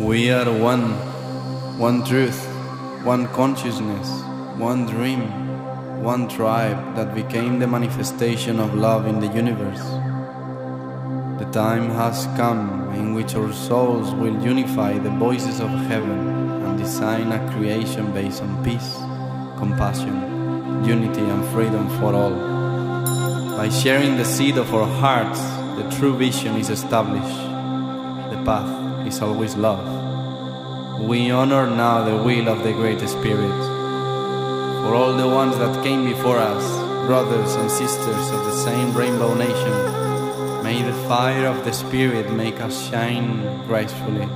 We are one, one truth, one consciousness, one dream, one tribe that became the manifestation of love in the universe. The time has come in which our souls will unify the voices of heaven and design a creation based on peace, compassion, unity, and freedom for all. By sharing the seed of our hearts, the true vision is established. The path is always love. We honor now the will of the Great Spirit. For all the ones that came before us, brothers and sisters of the same Rainbow Nation, may the fire of the Spirit make us shine gracefully.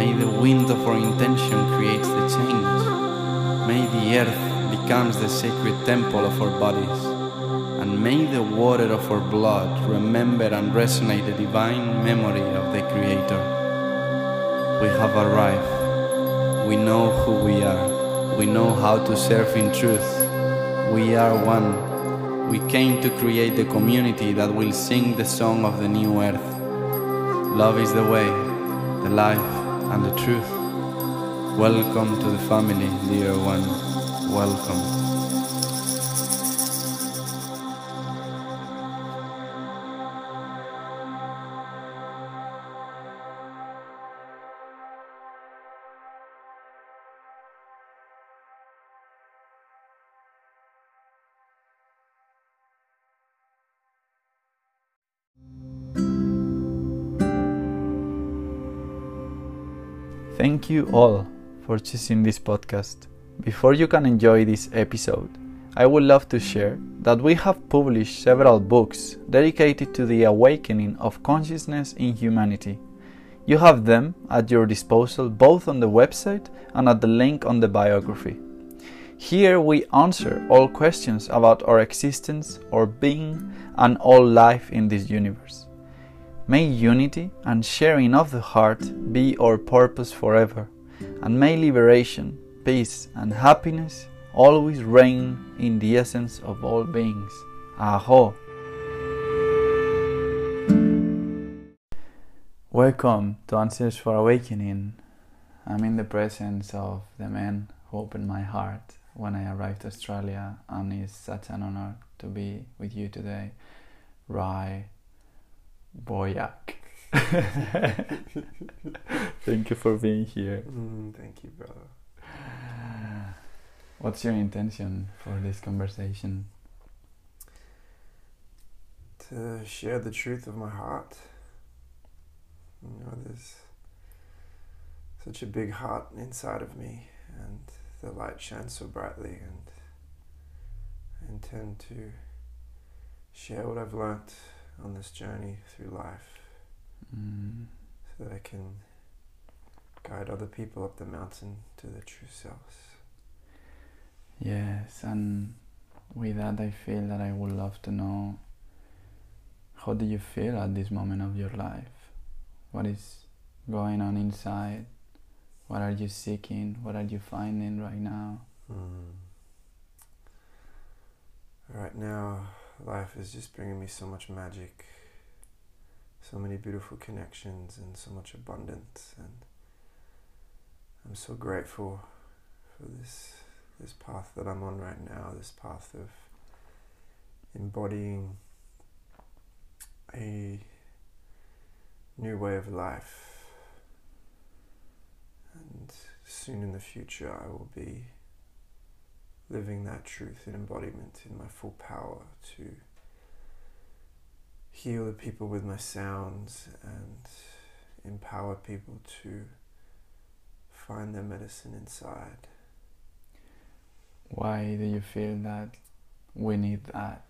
May the wind of our intention create the change. May the earth becomes the sacred temple of our bodies. And may the water of our blood remember and resonate the divine memory of the Creator. We have arrived. We know who we are. We know how to serve in truth. We are one. We came to create the community that will sing the song of the new earth. Love is the way, the life, and the truth. Welcome to the family, dear one. Welcome. You all for choosing this podcast. Before you can enjoy this episode, I would love to share that we have published several books dedicated to the awakening of consciousness in humanity. You have them at your disposal both on the website and at the link on the biography. Here we answer all questions about our existence, our being, and all life in this universe. May unity and sharing of the heart be our purpose forever, and may liberation, peace, and happiness always reign in the essence of all beings. Aho! Welcome to Answers for Awakening. I'm in the presence of the man who opened my heart when I arrived to Australia, and it's such an honor to be with you today, Ry Dvorak. thank you for being here. Mm, thank you, brother. What's your intention for this conversation? To share the truth of my heart. You know, there's such a big heart inside of me, and the light shines so brightly, and I intend to share what I've learnt on this journey through life Mm, so that I can guide other people up the mountain to their true selves. yes, and with that, I feel that I would love to know how do you feel at this moment of your life? What is going on inside? What are you seeking? What are you finding right now? Mm. Right now, life is just bringing me so much magic, so many beautiful connections, and so much abundance. And I'm so grateful for this this path that I'm on right now. This path of embodying a new way of life. And soon in the future, I will be living that truth in embodiment in my full power to heal the people with my sounds and empower people to find their medicine inside. Why do you feel that we need that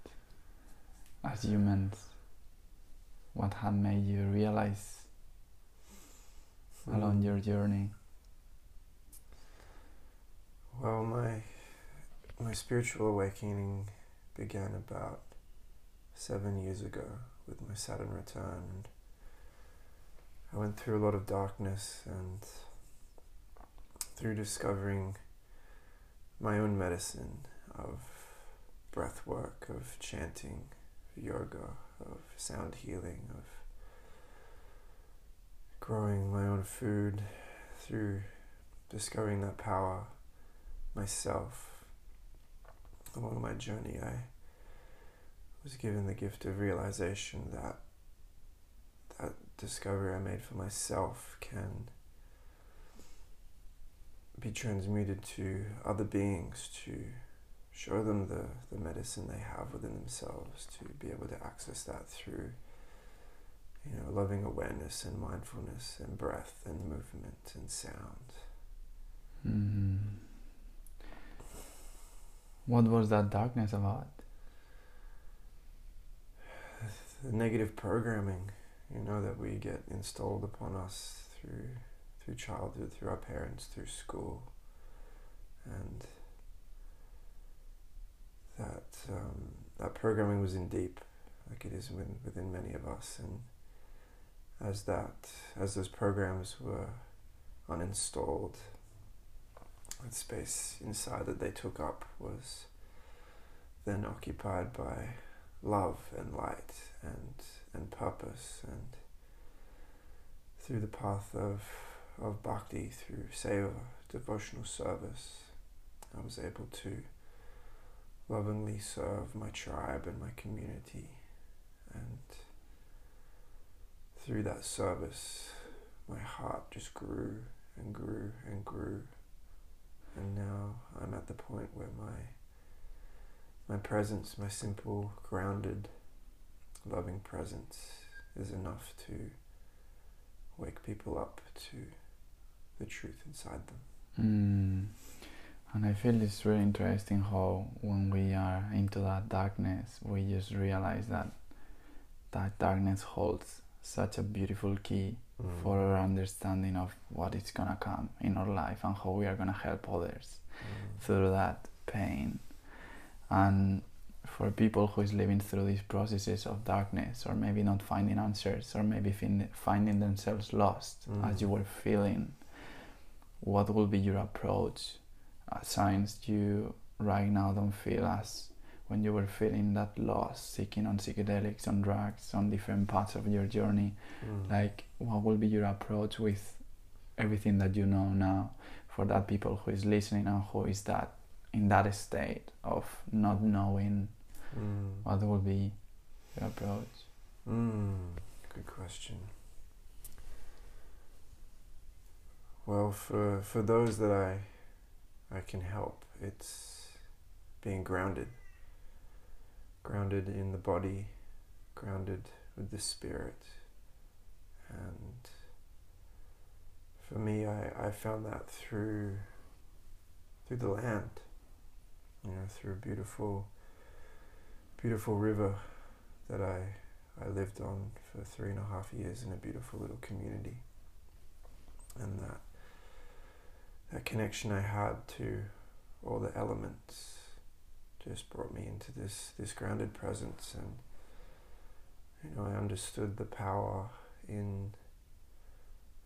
as humans? What had made you realize along hmm. your journey? Well, my my spiritual awakening began about seven years ago with my Saturn return. And I went through a lot of darkness and through discovering my own medicine of breath work, of chanting, yoga, of sound healing, of growing my own food through discovering that power myself along my journey, I was given the gift of realization that that discovery I made for myself can be transmuted to other beings to show them the, the medicine they have within themselves to be able to access that through you know loving awareness and mindfulness and breath and movement and sound mm. What was that darkness about? The negative programming you know that we get installed upon us through through childhood, through our parents, through school, and that um, that programming was in deep, like it is within, within many of us, and as that as those programs were uninstalled, that space inside that they took up was then occupied by love and light and and purpose and through the path of of bhakti through seva devotional service I was able to lovingly serve my tribe and my community. And through that service my heart just grew and grew and grew and now I'm at the point where my my presence my simple grounded loving presence is enough to wake people up to the truth inside them. Mm. And I feel it's really interesting how when we are into that darkness, we just realize that that darkness holds such a beautiful key mm. for our understanding of what is gonna come in our life and how we are gonna help others mm. through that pain. And for people who is living through these processes of darkness or maybe not finding answers or maybe find, finding themselves lost mm. as you were feeling what will be your approach uh, signs you right now don't feel as when you were feeling that loss seeking on psychedelics on drugs on different parts of your journey mm. like what will be your approach with everything that you know now for that people who is listening and who is that in that state of not knowing mm. what will be your approach? Mm. Good question. Well, for for those that I I can help, it's being grounded. Grounded in the body, grounded with the spirit. And for me I, I found that through through the land. You know, through a beautiful beautiful river that I, I lived on for three and a half years in a beautiful little community. And that, that connection I had to all the elements just brought me into this, this grounded presence and you know I understood the power in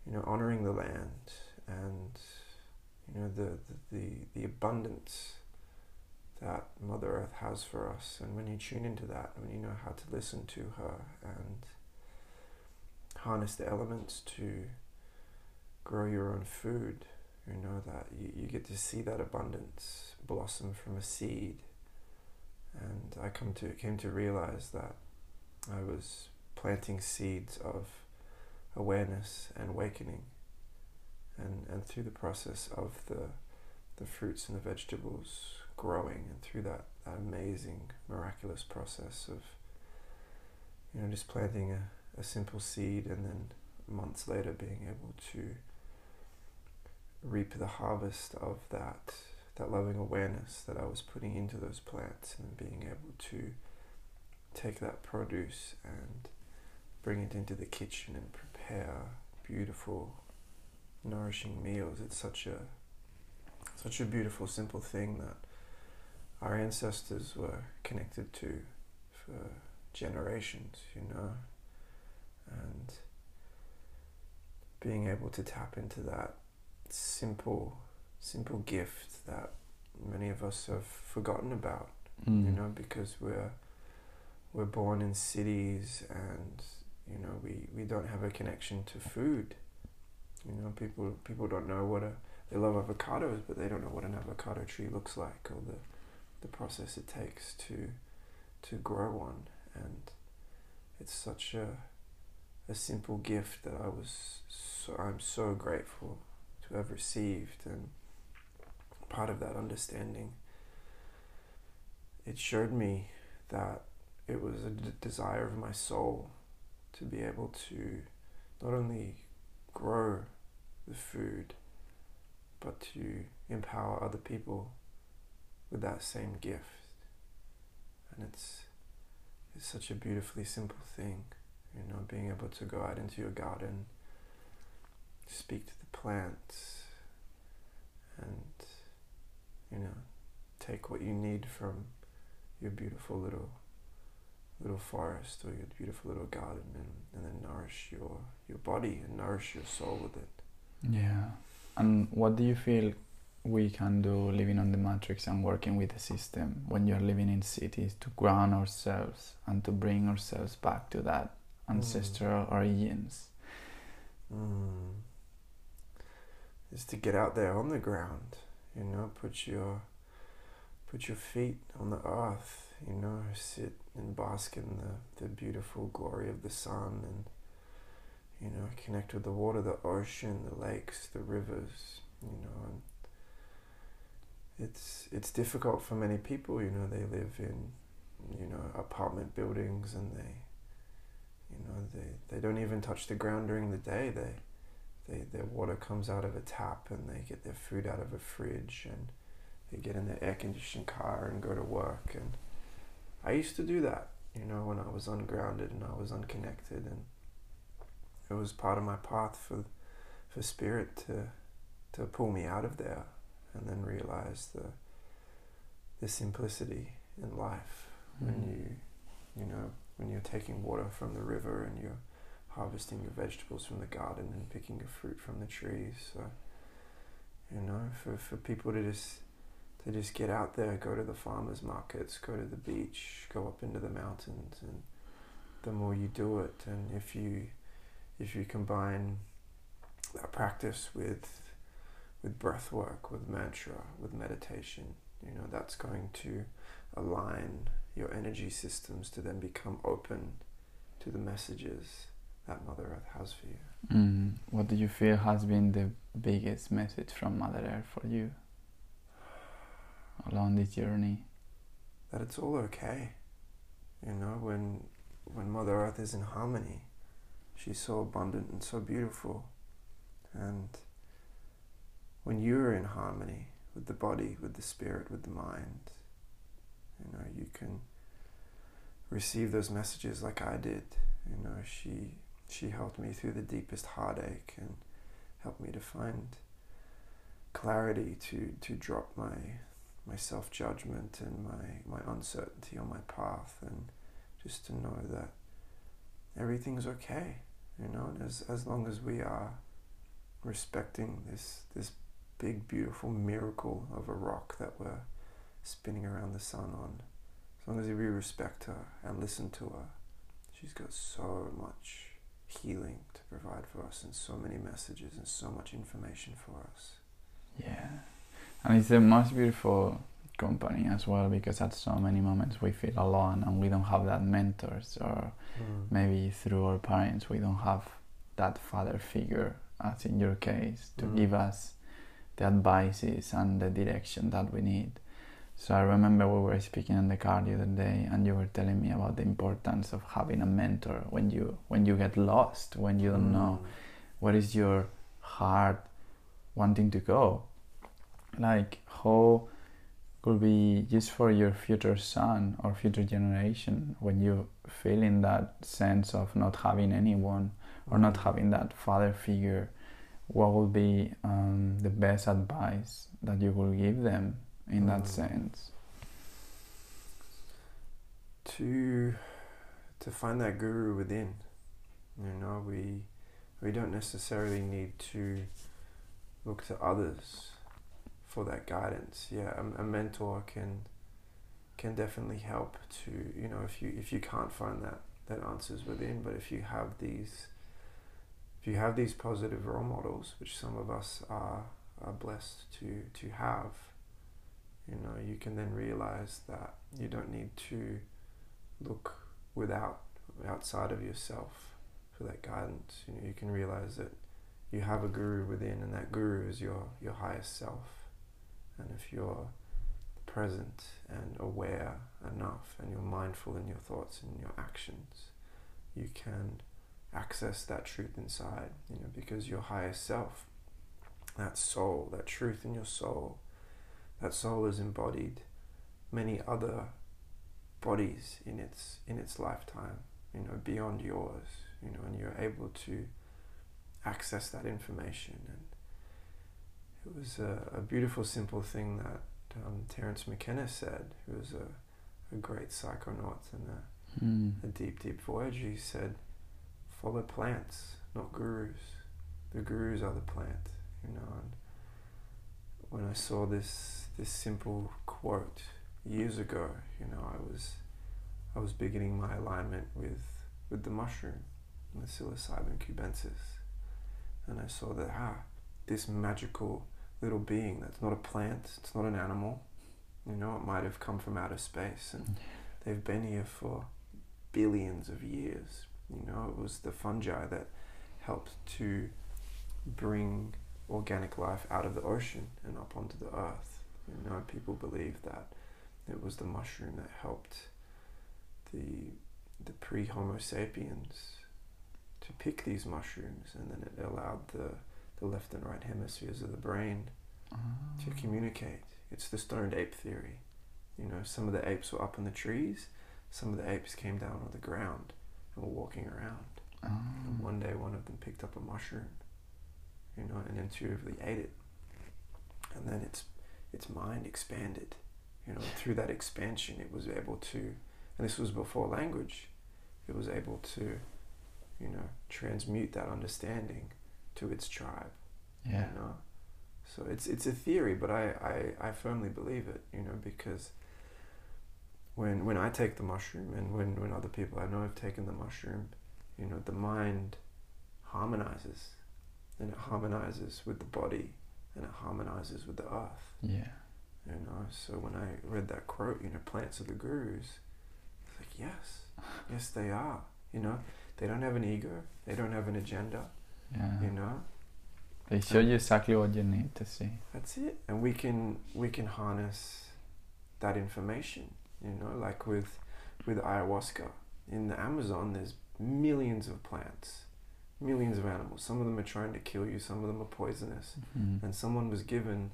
you know honoring the land and you know the the, the, the abundance that Mother Earth has for us. And when you tune into that, when you know how to listen to her and harness the elements to grow your own food, you know that you, you get to see that abundance blossom from a seed. And I come to came to realize that I was planting seeds of awareness and awakening. And, and through the process of the, the fruits and the vegetables growing and through that, that amazing, miraculous process of, you know, just planting a, a simple seed and then months later being able to reap the harvest of that that loving awareness that I was putting into those plants and being able to take that produce and bring it into the kitchen and prepare beautiful nourishing meals. It's such a such a beautiful simple thing that our ancestors were connected to for generations, you know, and being able to tap into that simple, simple gift that many of us have forgotten about, mm. you know, because we're we're born in cities and you know we, we don't have a connection to food You know, people people don't know what a they love avocados, but they don't know what an avocado tree looks like or the the process it takes to to grow one. And it's such a a simple gift that I was so I'm so grateful to have received and part of that understanding. It showed me that it was a d- desire of my soul to be able to not only grow the food but to empower other people with that same gift. And it's it's such a beautifully simple thing you know, being able to go out into your garden, speak to the plants, and, you know, take what you need from your beautiful little little forest or your beautiful little garden and, and then nourish your, your body and nourish your soul with it. Yeah. And what do you feel we can do living on the matrix and working with the system when you're living in cities to ground ourselves and to bring ourselves back to that ancestral mm. origins. Mm. Is to get out there on the ground, you know, put your put your feet on the earth, you know, sit and bask in the, the beautiful glory of the sun and you know, connect with the water, the ocean, the lakes, the rivers, you know, and it's it's difficult for many people, you know, they live in, you know, apartment buildings and they you know, they, they don't even touch the ground during the day. They, they, their water comes out of a tap and they get their food out of a fridge and they get in their air conditioned car and go to work. And I used to do that, you know, when I was ungrounded and I was unconnected. And it was part of my path for, for spirit to, to pull me out of there and then realize the, the simplicity in life mm. when you, you know, when you're taking water from the river and you're harvesting your vegetables from the garden and picking your fruit from the trees. So, you know, for, for people to just to just get out there, go to the farmers markets, go to the beach, go up into the mountains, and the more you do it, and if you if you combine that practice with with breath work, with mantra, with meditation, you know, that's going to align your energy systems to then become open to the messages that Mother Earth has for you. Mm. What do you feel has been the biggest message from Mother Earth for you along this journey? That it's all okay. You know, when when Mother Earth is in harmony, she's so abundant and so beautiful. And when you're in harmony with the body, with the spirit, with the mind, you know, you can receive those messages like I did. You know, she she helped me through the deepest heartache and helped me to find clarity to to drop my my self judgment and my, my uncertainty on my path and just to know that everything's okay, you know, and as as long as we are respecting this this big beautiful miracle of a rock that we're spinning around the sun on. As long as we respect her and listen to her, she's got so much healing to provide for us and so many messages and so much information for us. Yeah. And it's the most beautiful company as well because at so many moments we feel alone and we don't have that mentors or mm. maybe through our parents we don't have that father figure as in your case to mm. give us the advices and the direction that we need so I remember we were speaking in the car the other day, and you were telling me about the importance of having a mentor when you when you get lost, when you don't mm. know where is your heart wanting to go. Like how could be just for your future son or future generation when you feel in that sense of not having anyone or not mm. having that father figure what would be um, the best advice that you will give them in that mm. sense. To to find that guru within, you know, we we don't necessarily need to look to others for that guidance. Yeah, a, a mentor can can definitely help to you know if you if you can't find that that answers within, but if you have these if you have these positive role models, which some of us are, are blessed to, to have, you know, you can then realize that you don't need to look without outside of yourself for that guidance. You know, you can realize that you have a guru within, and that guru is your your highest self. And if you're present and aware enough, and you're mindful in your thoughts and your actions, you can access that truth inside. You know, because your highest self, that soul, that truth in your soul, that soul has embodied many other bodies in its in its lifetime you know beyond yours you know and you're able to access that information. And it was a, a beautiful simple thing that um, Terence McKenna said who was a, a great psychonaut and a, Mm. a deep deep voyager he said follow plants not gurus. The gurus are the plant you know and when I saw this this simple quote years ago, you know, I was I was beginning my alignment with with the mushroom, the psilocybin cubensis, and I saw that ah, this magical little being that's not a plant, it's not an animal, you know, it might have come from outer space, and they've been here for billions of years. You know, it was the fungi that helped to bring organic life out of the ocean and up onto the earth. You know, people believe that it was the mushroom that helped the the pre Homo sapiens to pick these mushrooms, and then it allowed the the left and right hemispheres of the brain ah. to communicate. It's the stoned ape theory. You know, some of the apes were up in the trees, some of the apes came down on the ground and were walking around. And ah. one day one of them picked up a mushroom, you know, and intuitively ate it. And then its its mind expanded. You know, through that expansion it was able to and this was before language, it was able to, you know, transmute that understanding to its tribe. Yeah. You know? So it's it's a theory, but I, I, I firmly believe it, you know, because when when I take the mushroom and when, when other people I know have taken the mushroom, you know, the mind harmonizes. And it harmonizes with the body and it harmonizes with the earth. Yeah. You know, so when I read that quote, you know, plants are the gurus, it's like yes, yes they are. You know, they don't have an ego, they don't have an agenda. Yeah. You know, They show you exactly what you need to see. That's it. And we can we can harness that information. You know, like with with ayahuasca in the Amazon, there's millions of plants, millions of animals. Some of them are trying to kill you. Some of them are poisonous. Mhm. And someone was given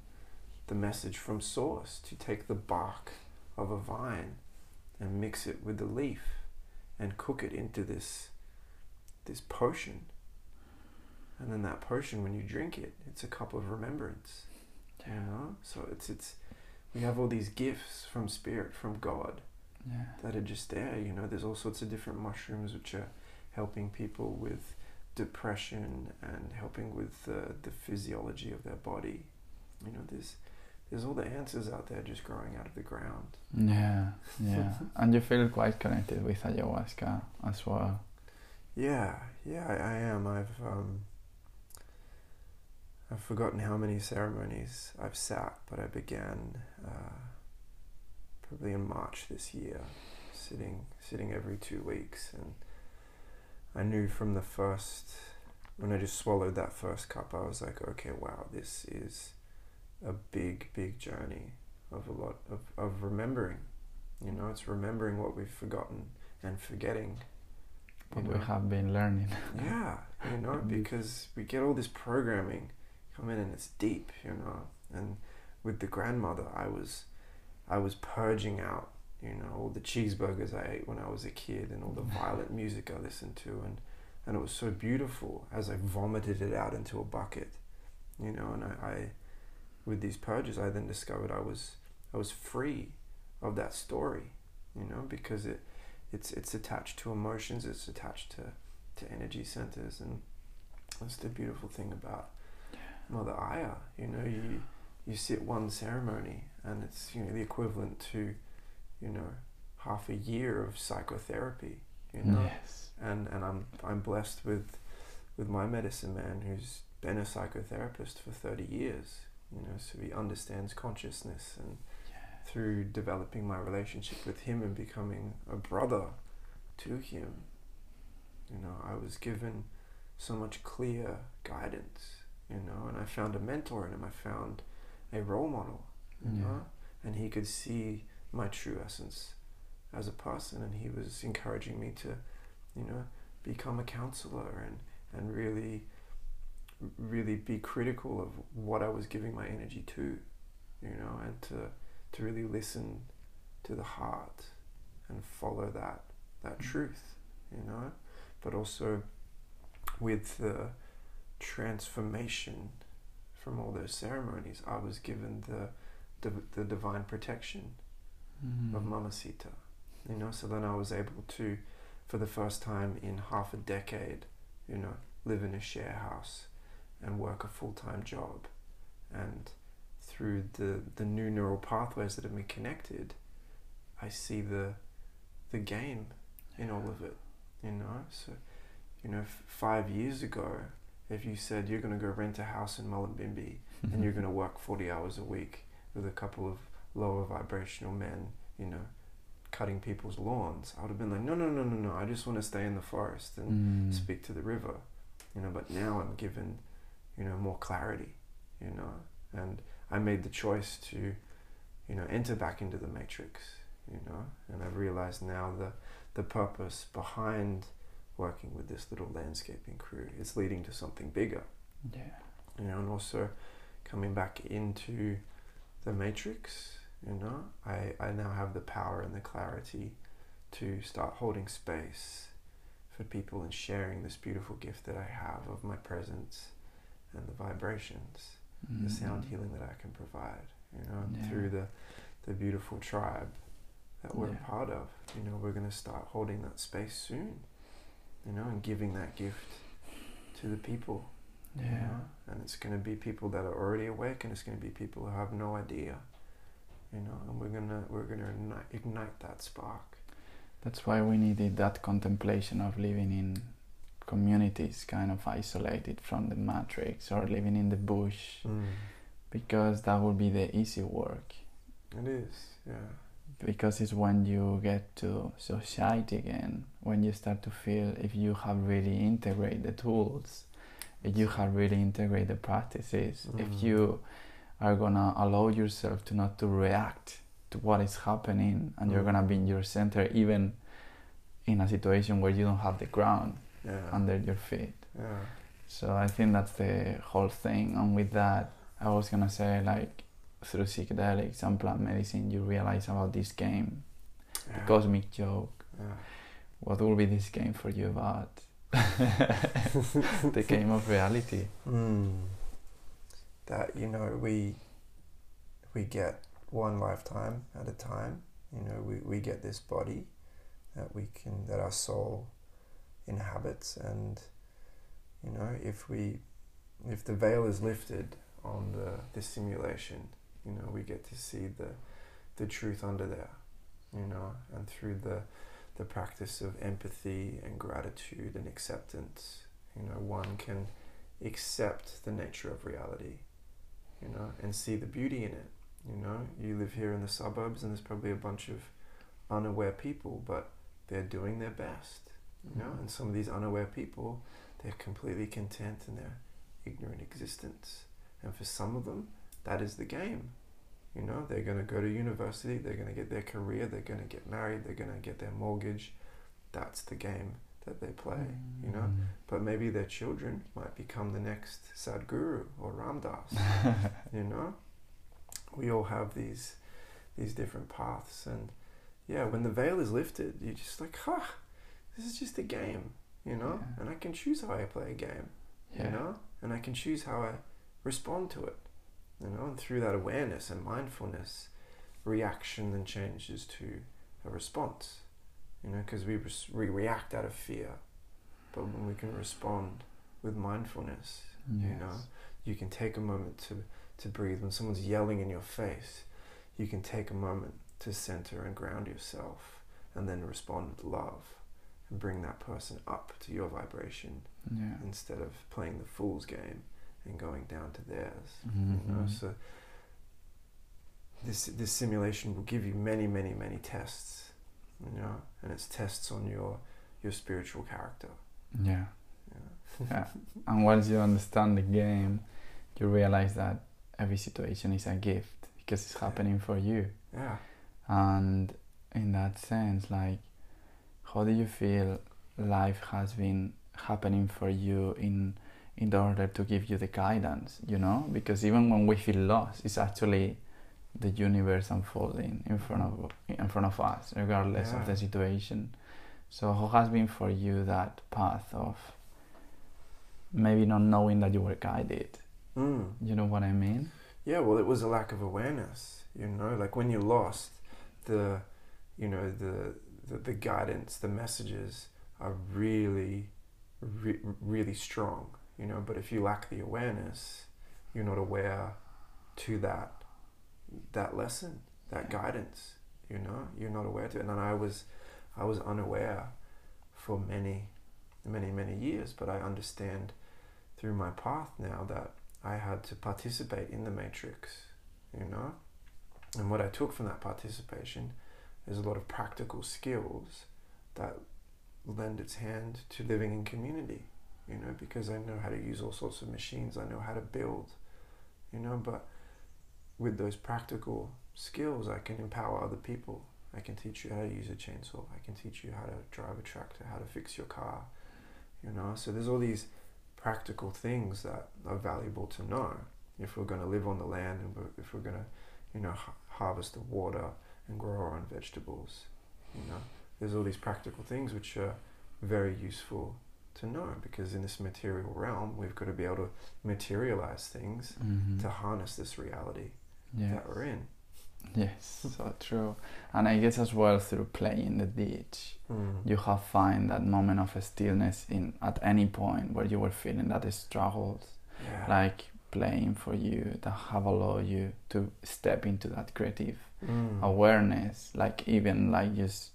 the message from source to take the bark of a vine and mix it with the leaf and cook it into this this potion. And then that potion, when you drink it, it's a cup of remembrance. You know, so it's it's we have all these gifts from spirit, from God, Yeah. that are just there. You know, there's all sorts of different mushrooms which are helping people with depression and helping with the, the physiology of their body. You know, there's there's all the answers out there just growing out of the ground. Yeah. Yeah. and you feel quite connected with ayahuasca as well. Yeah, yeah, I, I am. I've um, I've forgotten how many ceremonies I've sat, but I began uh, probably in March this year, sitting sitting every two weeks, and I knew from the first when I just swallowed that first cup, I was like, okay, wow, this is a big, big journey of a lot of, of remembering. You know, it's remembering what we've forgotten and forgetting. What we have been learning. Yeah, you know, because we get all this programming come in and it's deep, you know. And with the grandmother, I was, I was purging out, you know, all the cheeseburgers I ate when I was a kid and all the violent music I listened to, and and it was so beautiful as I vomited it out into a bucket, you know. And I, I with these purges, I then discovered I was, I was free of that story, you know, because it, it's it's attached to emotions, it's attached to to energy centers and that's the beautiful thing about Mother Aya. You know, you you sit one ceremony and it's you know the equivalent to, you know, half a year of psychotherapy. You know, Yes. and and I'm I'm blessed with with my medicine man who's been a psychotherapist for 30 years, you know, so he understands consciousness and through developing my relationship with him and becoming a brother to him, you know, I was given so much clear guidance, you know, and I found a mentor in him. I found a role model, you Yeah. know, and he could see my true essence as a person, and he was encouraging me to, you know, become a counselor and and really, really be critical of what I was giving my energy to, you know, and to to really listen to the heart and follow that that mm. truth, you know, but also with the transformation from all those ceremonies, I was given the the, the divine protection Mhm. of Mamacita, you know. So then I was able to, for the first time in half a decade, you know, live in a share house and work a full time job, and through the the new neural pathways that have been connected, I see the the game in all of it, you know. So, you know, f- five years ago, if you said you're going to go rent a house in Mullumbimby and you're going to work 40 hours a week with a couple of lower vibrational men, you know, cutting people's lawns, I would have been like, no, no, no, no, no, I just want to stay in the forest and Mm. speak to the river, you know, but now I'm given, you know, more clarity, you know, and I made the choice to, you know, enter back into the matrix, you know, and I've realized now the, the purpose behind working with this little landscaping crew is leading to something bigger Yeah. you know, and also coming back into the matrix, you know, I, I now have the power and the clarity to start holding space for people and sharing this beautiful gift that I have of my presence and the vibrations, the sound Mhm. healing that I can provide, you know, Yeah. through the, the beautiful tribe that we're Yeah. a part of, you know, we're going to start holding that space soon, you know, and giving that gift to the people you Yeah. know? and it's going to be people that are already awake and it's going to be people who have no idea you know and we're going to we're to ignite, that spark. That's why we needed that contemplation of living in communities kind of isolated from the matrix or living in the bush because that would be the easy work. It is yeah. Because it's when you get to society again when you start to feel if you have really integrated the tools if you have really integrated the practices Mm. if you are gonna allow yourself to not to react to what is happening and you're Mm. gonna be in your center even in a situation where you don't have the ground yeah under your feet yeah so I think that's the whole thing. And with that, I was gonna say like through psychedelics and plant medicine, you realize about this game, yeah, the cosmic joke. What will be this game for you about? the game of reality. Mm. That you know we we get one lifetime at a time. You know we, we get this body that we can that our soul inhabits. And you know if we if the veil is lifted on the the simulation you know we get to see the the truth under there you know and through the the practice of empathy and gratitude and acceptance you know one can accept the nature of reality, you know, and see the beauty in it. You know, you live here in the suburbs and there's probably a bunch of unaware people, but they're doing their best, you know, mm-hmm. and some of these unaware people, they're completely content in their ignorant existence. And for some of them, that is the game. You know, they're going to go to university, they're going to get their career, they're going to get married, they're going to get their mortgage. That's the game that they play, you know. Mm. But maybe their children might become the next Sadhguru or Ramdas. you know, we all have these these different paths, and yeah, when the veil is lifted, you're just like, ha, this is just a game, you know, Yeah. and I can choose how I play a game, yeah. you know, and I can choose how I respond to it, you know, and through that awareness and mindfulness, reaction then changes to a response, you know, because we, res- we react out of fear, but when we can respond with mindfulness, you know, you can take a moment to, to breathe. When someone's yelling in your face, you can take a moment to center and ground yourself and then respond with love and bring that person up to your vibration Yeah. instead of playing the fool's game and going down to theirs. You Mhm. know, so this this simulation will give you many, many, many tests. You know, and it's tests on your your spiritual character. Yeah. Know? Yeah. and once you understand the game, you realize that every situation is a gift because it's happening for you. Yeah. And in that sense, like, how do you feel life has been happening for you in in order to give you the guidance? You know, because even when we feel lost, it's actually the universe unfolding in front of in front of us, regardless Yeah. of the situation. So, how has been for you that path of maybe not knowing that you were guided? Mm. You know what I mean? Yeah, well, it was a lack of awareness. You know, like when you're lost, the, you know, the the, the guidance, the messages are really, re- really strong. You know, but if you lack the awareness, you're not aware to that that lesson, that guidance. You know, you're not aware to it. And I was, I was unaware for many, many, many years. But I understand through my path now that I had to participate in the matrix, you know? And what I took from that participation is a lot of practical skills that lend its hand to living in community, you know, because I know how to use all sorts of machines, I know how to build, you know, but with those practical skills, I can empower other people. I can teach you how to use a chainsaw, I can teach you how to drive a tractor, how to fix your car, you know, so there's all these practical things that are valuable to know if we're going to live on the land and if we're going to, you know, ha- harvest the water and grow our own vegetables. You know, there's all these practical things which are very useful to know because in this material realm, we've got to be able to materialize things Mm-hmm. to harness this reality Yeah. that we're in. Yes, so true. And I guess as well through playing the didge, you have find that moment of stillness in at any point where you were feeling that struggles, yeah. like playing for you, that have allowed you to step into that creative Mm. awareness. Like even like just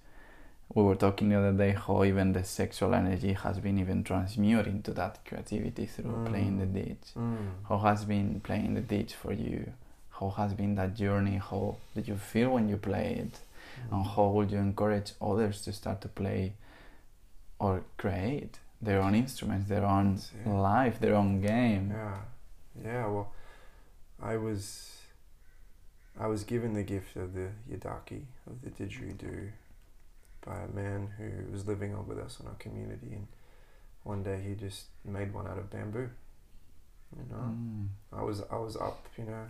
we were talking the other day how even the sexual energy has been even transmuted into that creativity through playing the Mm. didge. Mm. How has been playing the didge for you? How has been that journey? How did you feel when you played? And how would you encourage others to start to play or create their own instruments, their own it. life, their own game? Yeah, yeah. Well, I was, I was given the gift of the yidaki of the didgeridoo by a man who was living with us in our community, and one day he just made one out of bamboo. You know, Mm. I was I was up, you know,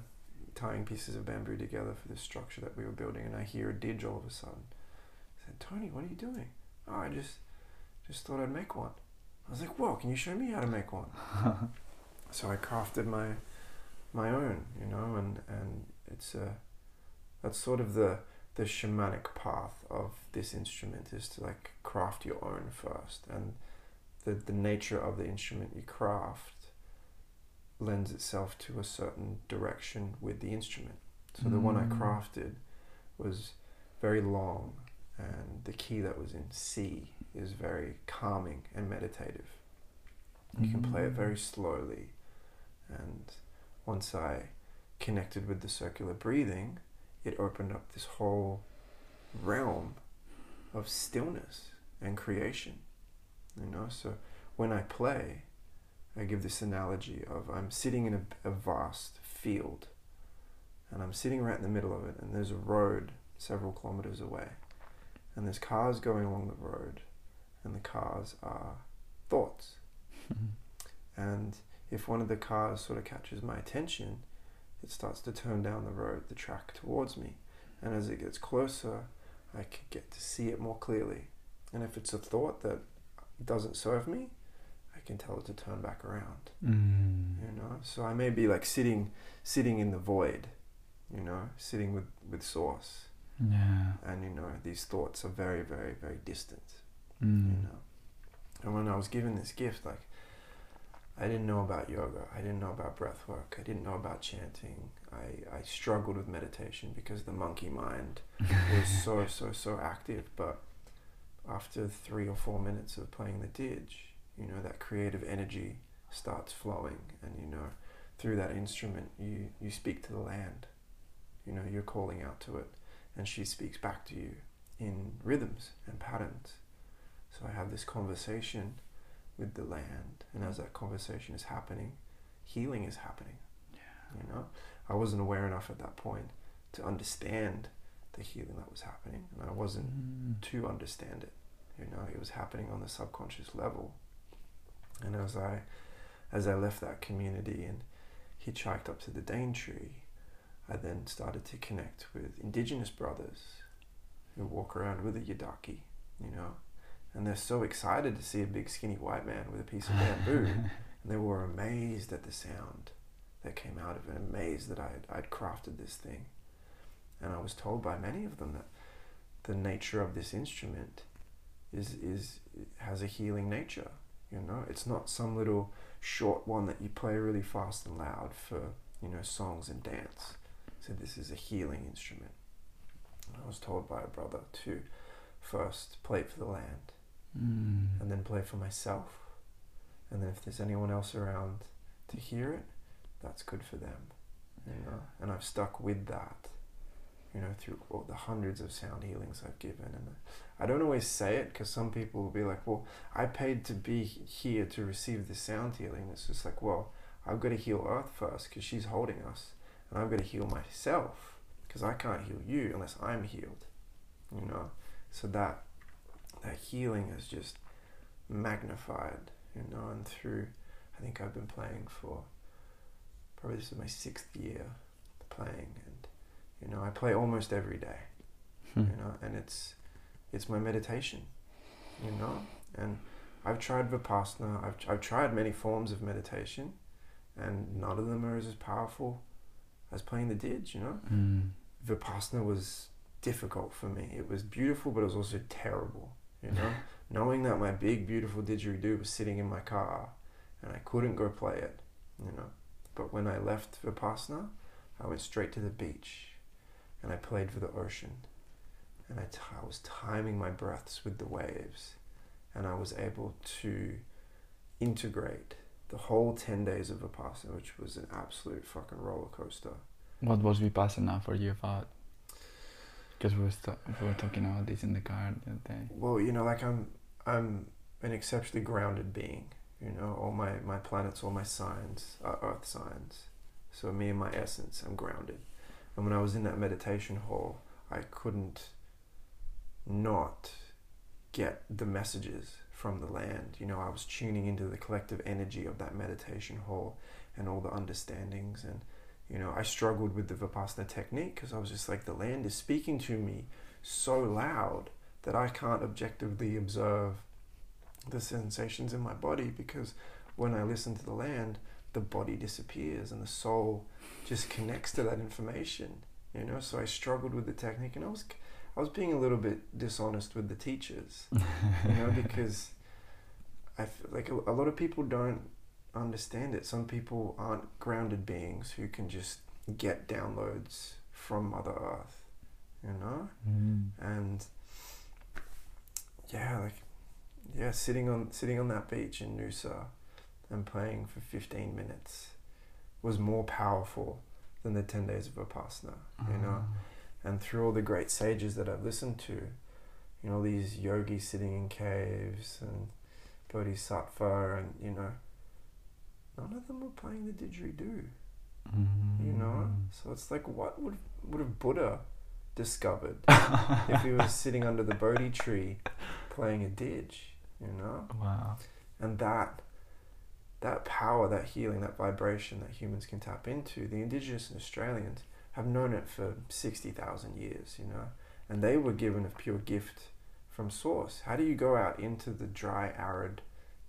tying pieces of bamboo together for this structure that we were building, and I hear a didge all of a sudden. I said, Tony, what are you doing? Oh, I just just thought I'd make one. I was like, Whoa, can you show me how to make one? so I crafted my my own, you know, and and it's a that's sort of the the shamanic path of this instrument is to like craft your own first, and the the nature of the instrument you craft lends itself to a certain direction with the instrument. So the one I Mm. crafted was very long, and the key that was in C is very calming and meditative. You can play it Mm. very slowly. And once I connected with the circular breathing, it opened up this whole realm of stillness and creation. You know, so when I play, I give this analogy of I'm sitting in a, a vast field and I'm sitting right in the middle of it, and there's a road several kilometers away, and there's cars going along the road, and the cars are thoughts. And if one of the cars sort of catches my attention, it starts to turn down the road, the track towards me. And as it gets closer, I can get to see it more clearly. And if it's a thought that doesn't serve me, can tell it to turn back around. Mm. You know, so I may be like sitting, sitting in the void. You know, sitting with with source, Yeah. and you know these thoughts are very, very, very distant Mm. you know. And when I was given this gift, like, I didn't know about yoga. I didn't know about breath work. I didn't know about chanting. I, I struggled with meditation because the monkey mind was so, so, so active. But after three or four minutes of playing the didge, you know, that creative energy starts flowing, and you know, through that instrument, you you speak to the land. You know, you're calling out to it, and she speaks back to you in rhythms and patterns. So I have this conversation with the land, and as that conversation is happening, healing is happening. Yeah. You know, I wasn't aware enough at that point to understand the healing that was happening, and I wasn't Mm. to understand it. You know, it was happening on the subconscious level. And as I, as I left that community and hitchhiked up to the Daintree, I then started to connect with indigenous brothers who walk around with a yidaki, you know, and they're so excited to see a big skinny white man with a piece of bamboo, and they were amazed at the sound that came out of it, amazed that I'd, I'd crafted this thing. And I was told by many of them that the nature of this instrument is is has a healing nature. You know, it's not some little short one that you play really fast and loud for you know songs and dance. So this is a healing instrument. I was told by a brother to first play for the land, Mm. and then play for myself, and then if there's anyone else around to hear it, that's good for them. You know, and I've stuck with that you know, through all the hundreds of sound healings I've given. And I don't always say it because some people will be like, well, I paid to be here to receive the sound healing. It's just like, well, I've got to heal Earth first because she's holding us. And I've got to heal myself because I can't heal you unless I'm healed. You know? So that, that healing is just magnified, you know, and through, I think I've been playing for, probably this is my sixth year playing and you know, I play almost every day. Hmm. You know, and it's it's my meditation. You know, and I've tried vipassana. I've I've tried many forms of meditation, and none of them are as powerful as playing the didge. You know, Mm. vipassana was difficult for me. It was beautiful, but it was also terrible. You know, knowing that my big beautiful didgeridoo was sitting in my car, and I couldn't go play it. You know, but when I left vipassana, I went straight to the beach and I played for the ocean. And I, t- I was timing my breaths with the waves. And I was able to integrate the whole 10 days of Vipassana, which was an absolute fucking roller coaster. What was Vipassana for you about? Because we, were st- we were talking about this in the car the other day. Well, you know, like I'm, I'm an exceptionally grounded being. You know, all my, my planets, all my signs are earth signs. So me and my essence, I'm grounded. And when I was in that meditation hall, I couldn't not get the messages from the land. You know, I was tuning into the collective energy of that meditation hall and all the understandings. And, you know, I struggled with the Vipassana technique because I was just like, the land is speaking to me so loud that I can't objectively observe the sensations in my body because when I listen to the land, the body disappears and the soul just connects to that information. You know, so I struggled with the technique and I was I was being a little bit dishonest with the teachers, you know, because I feel like a, a lot of people don't understand it. Some people aren't grounded beings who can just get downloads from Mother Earth, you know, Mm. and yeah, like yeah, sitting on sitting on that beach in Noosa and playing for 15 minutes was more powerful than the 10 days of Vipassana, you know Ah. and through all the great sages that I've listened to, you know, these yogis sitting in caves and bodhisattva, and you know, none of them were playing the didgeridoo, you know. Mm. So it's like, what would would have Buddha discovered if he was sitting under the Bodhi tree playing a didge, you know? Wow. And that that power, that healing, that vibration that humans can tap into, the indigenous and Australians have known it for 60,000 years, you know, and they were given a pure gift from source. How do you go out into the dry, arid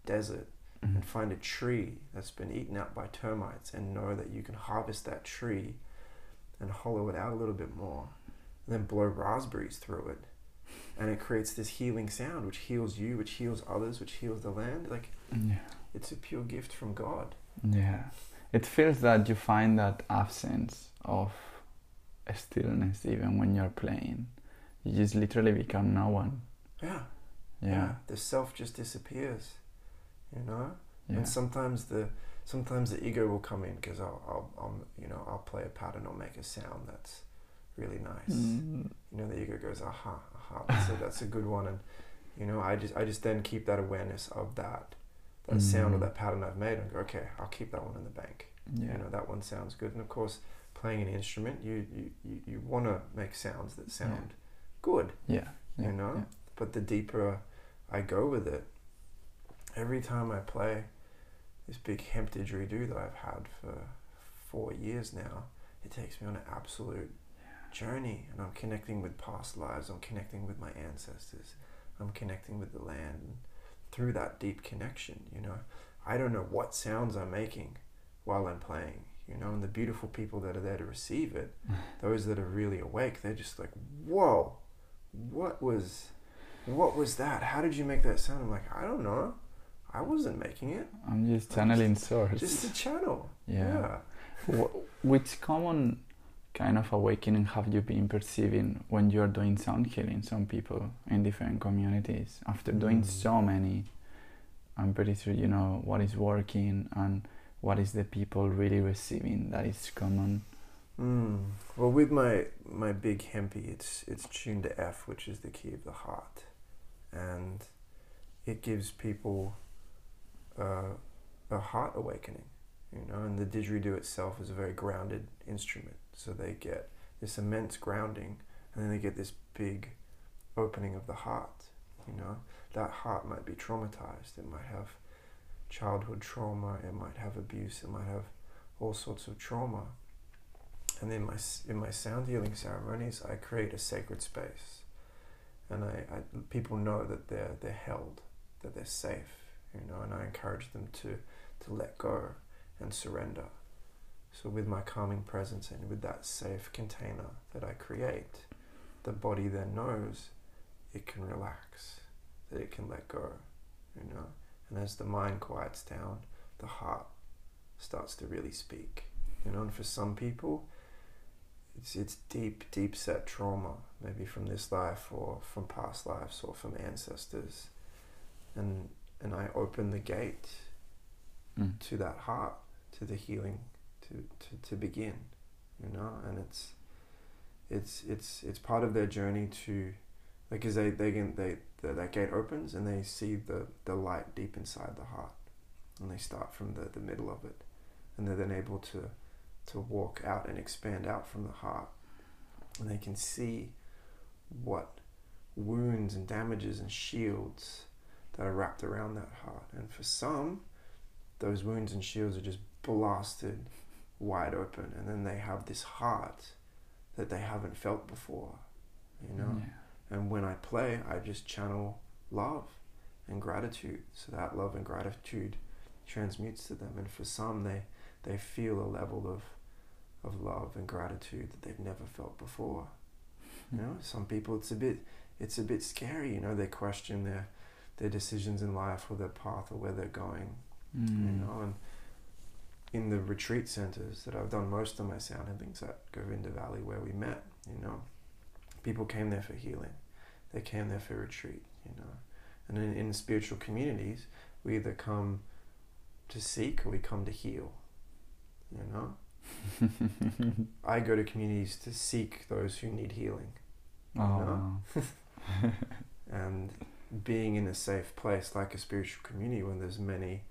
desert Mhm. and find a tree that's been eaten out by termites and know that you can harvest that tree and hollow it out a little bit more and then blow raspberries through it and it creates this healing sound which heals you which heals others which heals the land like Yeah. It's a pure gift from god Yeah. It feels that you find that absence of stillness even when you're playing. You just literally become no one. yeah Yeah. the self just disappears. You know, Yeah. and sometimes the sometimes the ego will come in because I'll, I'll, I'll you know I'll play a pattern or make a sound that's really nice. Mm, You know, the ego goes, aha, aha, that's a, that's a good one, and you know, I just I just then keep that awareness of that that sound or Mm. that pattern I've made and go, okay, I'll keep that one in the bank. yeah. You know, that one sounds good, and of course, playing an instrument, you you, you, you want to make sounds that sound good. yeah. you know? yeah. But the deeper I go with it, every time I play this big hemp didgeridoo that I've had for four years now, it takes me on an absolute journey, and I'm connecting with past lives. I'm connecting with my ancestors. I'm connecting with the land. Through that deep connection, you know, I don't know what sounds I'm making while I'm playing. You know, and the beautiful people that are there to receive it, those that are really awake, they're just like, "Whoa, what was, what was that? How did you make that sound?" I'm like, "I don't know. I wasn't making it. I'm just channeling source. Just a channel." yeah. Wh- Which common kind of awakening have you been perceiving when you're doing sound healing? Some people in different communities, after doing Mm. so many, I'm pretty sure you know what is working and what is the people really receiving that is common. Mm. Well, with my my big hempy, it's it's tuned to F, which is the key of the heart, and it gives people uh, a heart awakening, you know. And the didgeridoo itself is a very grounded instrument, so they get this immense grounding, and then they get this big opening of the heart. You know, that heart might be traumatized. It might have childhood trauma. It might have abuse. It might have all sorts of trauma and in my in my sound healing ceremonies, I create a sacred space, and I, I people know that they're they're held, that they're safe, you know, and I encourage them to to let go and surrender. So with my calming presence and with that safe container that I create, the body then knows it can relax, that it can let go, you know, and as the mind quiets down, the heart starts to really speak, you know, and for some people it's it's deep, deep set trauma, maybe from this life or from past lives or from ancestors, and and I open the gate Mm. to that heart, to the healing, to, to, to begin, you know, and it's it's it's it's part of their journey to because they they can they the, that gate opens and they see the the light deep inside the heart, and they start from the the middle of it, and they're then able to to walk out and expand out from the heart. And they can see what wounds and damages and shields that are wrapped around that heart. And for some, those wounds and shields are just blasted wide open. And then they have this heart that they haven't felt before, you know? Yeah. And when I play, I just channel love and gratitude. So that love and gratitude transmutes to them. And for some, they, they feel a level of, of love and gratitude that they've never felt before. You know, some people it's a bit it's a bit scary. You know, they question their their decisions in life or their path or where they're going. Mm. You know, and in the retreat centers that I've done most of my sound healings at Govinda Valley, where we met, you know, people came there for healing. They came there for retreat. You know, and in, in spiritual communities, we either come to seek or we come to heal. You know, I go to communities to seek those who need healing. oh, and being in a safe place like a spiritual community when there's many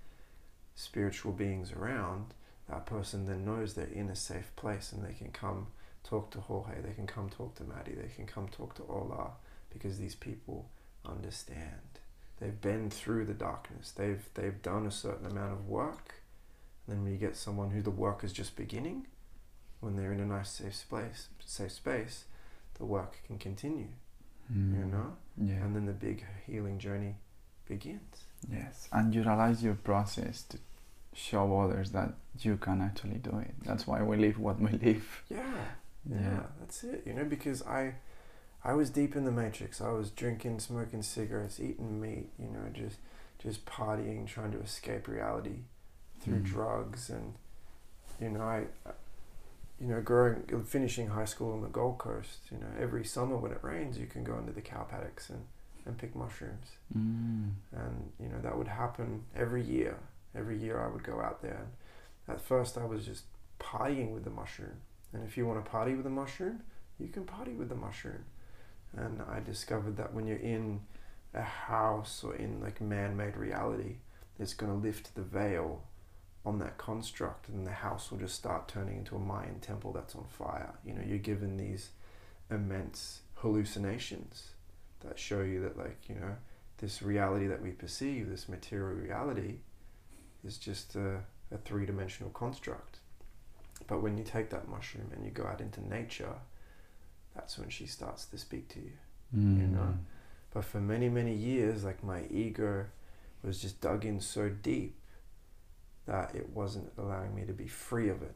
spiritual beings around that person then knows they're in a safe place and they can come talk to Jorge they can come talk to Maddie they can come talk to Ola because these people understand they've been through the darkness they've they've done a certain amount of work and then when you get someone who the work is just beginning when they're in a nice safe space safe space the work can continue Mm. you know Yeah. and then the big healing journey begins. Yes, and you realize your process to show others that you can actually do it. That's why we live what we live. Yeah, yeah, Yeah. that's it. You know, because I, I was deep in the matrix. I was drinking, smoking cigarettes, eating meat. You know, just, just partying, trying to escape reality through Mm. drugs, and you know, I, you know, growing, finishing high school on the Gold Coast. You know, every summer when it rains, you can go into the cow paddocks and and pick mushrooms. Mm. And you know that would happen every year. Every year I would go out there. And at first I was just partying with the mushroom. And if you want to party with the mushroom, you can party with the mushroom. And I discovered that when you're in a house or in like man-made reality, it's going to lift the veil on that construct, and the house will just start turning into a Mayan temple that's on fire. You know, you're given these immense hallucinations that show you that, like, you know, this reality that we perceive, this material reality, is just a, a three dimensional construct. But when you take that mushroom and you go out into nature, that's when she starts to speak to you. Mm. You know? But for many, many years, like my ego was just dug in so deep that it wasn't allowing me to be free of it.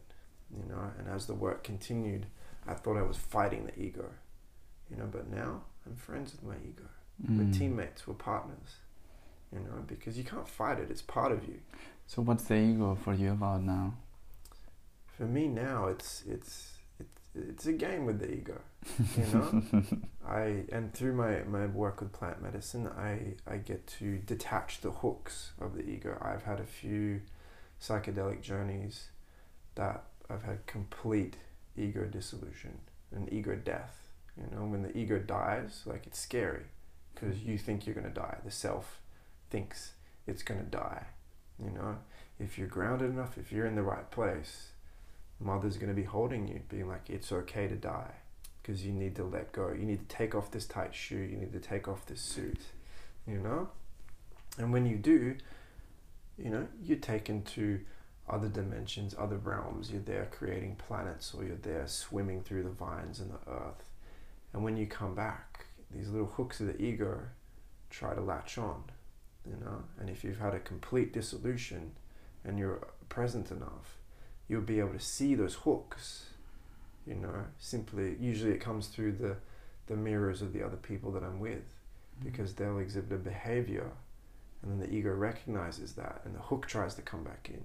You know, and as the work continued, I thought I was fighting the ego. You know, but now I'm friends with my ego. We're Mm. teammates, we're partners. You know, because you can't fight it, it's part of you. So what's the ego for you about now? For me now it's it's it's it's a game with the ego. You know? I and through my, my work with plant medicine, I, I get to detach the hooks of the ego. I've had a few psychedelic journeys that I've had complete ego dissolution and ego death. You know, when the ego dies, like it's scary because you think you're going to die. The self thinks it's going to die. You know, if you're grounded enough, if you're in the right place, mother's going to be holding you, being like, it's okay to die because you need to let go. You need to take off this tight shoe. You need to take off this suit. You know? And when you do, you know, you're taken to other dimensions, other realms. You're there creating planets or you're there swimming through the vines and the earth. And when you come back, these little hooks of the ego try to latch on, you know? And if you've had a complete dissolution and you're present enough, you'll be able to see those hooks you know simply usually it comes through the the mirrors of the other people that i'm with because they'll exhibit a behavior and then the ego recognizes that and the hook tries to come back in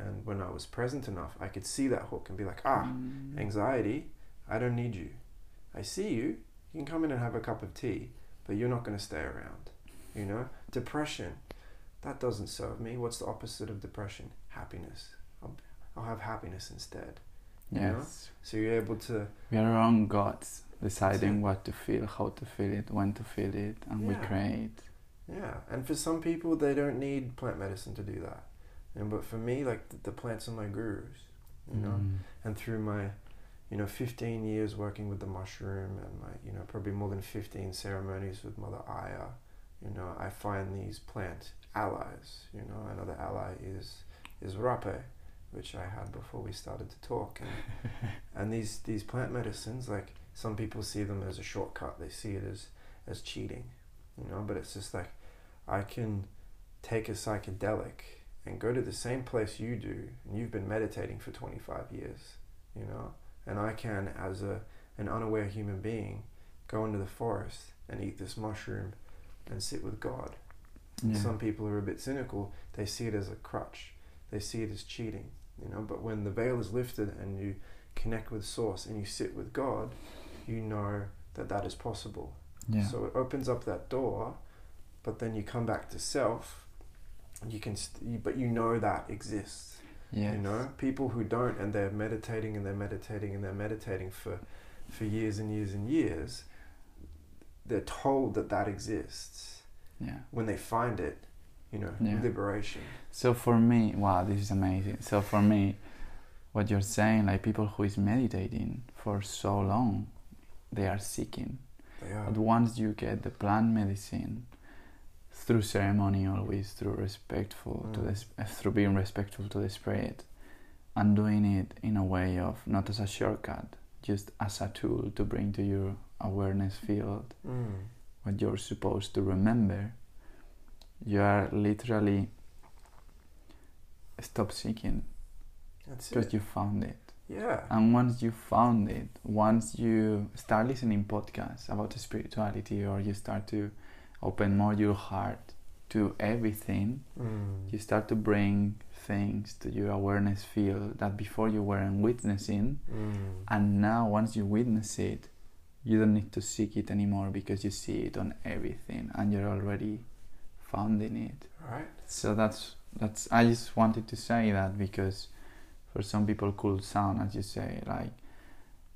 and when i was present enough i could see that hook and be like ah Mm. anxiety i don't need you i see you you can come in and have a cup of tea but you're not going to stay around you know depression that doesn't serve me what's the opposite of depression happiness i'll, I'll have happiness instead you know? Yes. so you're able to We are our own gods, deciding what to feel, how to feel it, when to feel it, and we create. Yeah, and for some people, they don't need plant medicine to do that. And but for me, like the, the plants are my gurus, you know. Mm. And through my, you know, 15 years working with the mushroom and my, you know, probably more than 15 ceremonies with Mother Aya, you know, I find these plant allies. You know, another ally is is rapé, which I had before we started to talk. And and these these plant medicines, like some people see them as a shortcut. They see it as as cheating, you know. But it's just like I can take a psychedelic and go to the same place you do, and you've been meditating for 25 years, you know. And I can, as a an unaware human being, go into the forest and eat this mushroom and sit with God. Yeah. Some people are a bit cynical. They see it as a crutch. They see it as cheating, you know. But when the veil is lifted and you connect with Source and you sit with God, you know that that is possible. yeah. So it opens up that door, but then you come back to self. You can, st- but you know that exists. Yes. You know, people who don't and they're meditating and they're meditating and they're meditating for, for years and years and years. They're told that that exists. Yeah. When they find it, you know, Yeah. liberation. So for me, wow, this is amazing. So for me, what you're saying, like people who is meditating for so long, they are seeking. They are. But once you get the plant medicine, through ceremony, always through respectful to Mm. this, uh, through being respectful to the spirit, and doing it in a way of not as a shortcut, just as a tool to bring to your awareness field Mm. what you're supposed to remember, you are literally stop seeking because you found it. Yeah. And once you found it, once you start listening podcasts about spirituality or you start to open more your heart to everything, Mm. you start to bring things to your awareness field that before you weren't witnessing Mm. and now once you witness it you don't need to seek it anymore because you see it on everything and you're already founding it. Right. So that's that's I just wanted to say that because for some people could sound as you say like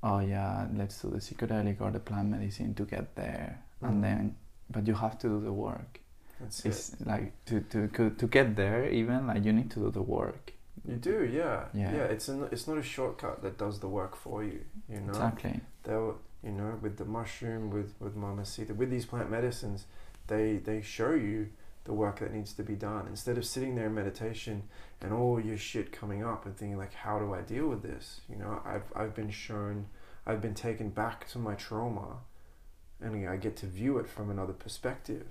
oh yeah let's do the psychedelic or the plant medicine to get there Mm. and then but you have to do the work That's it's it. like to, to to get there even like you need to do the work You do, yeah. Yeah. Yeah. It's an, it's not a shortcut that does the work for you. You know. exactly They'll you know with the mushroom with with mamacita with these plant medicines, they they show you the work that needs to be done instead of sitting there in meditation and all your shit coming up and thinking like how do I deal with this? You know, I've I've been shown, I've been taken back to my trauma, and I get to view it from another perspective.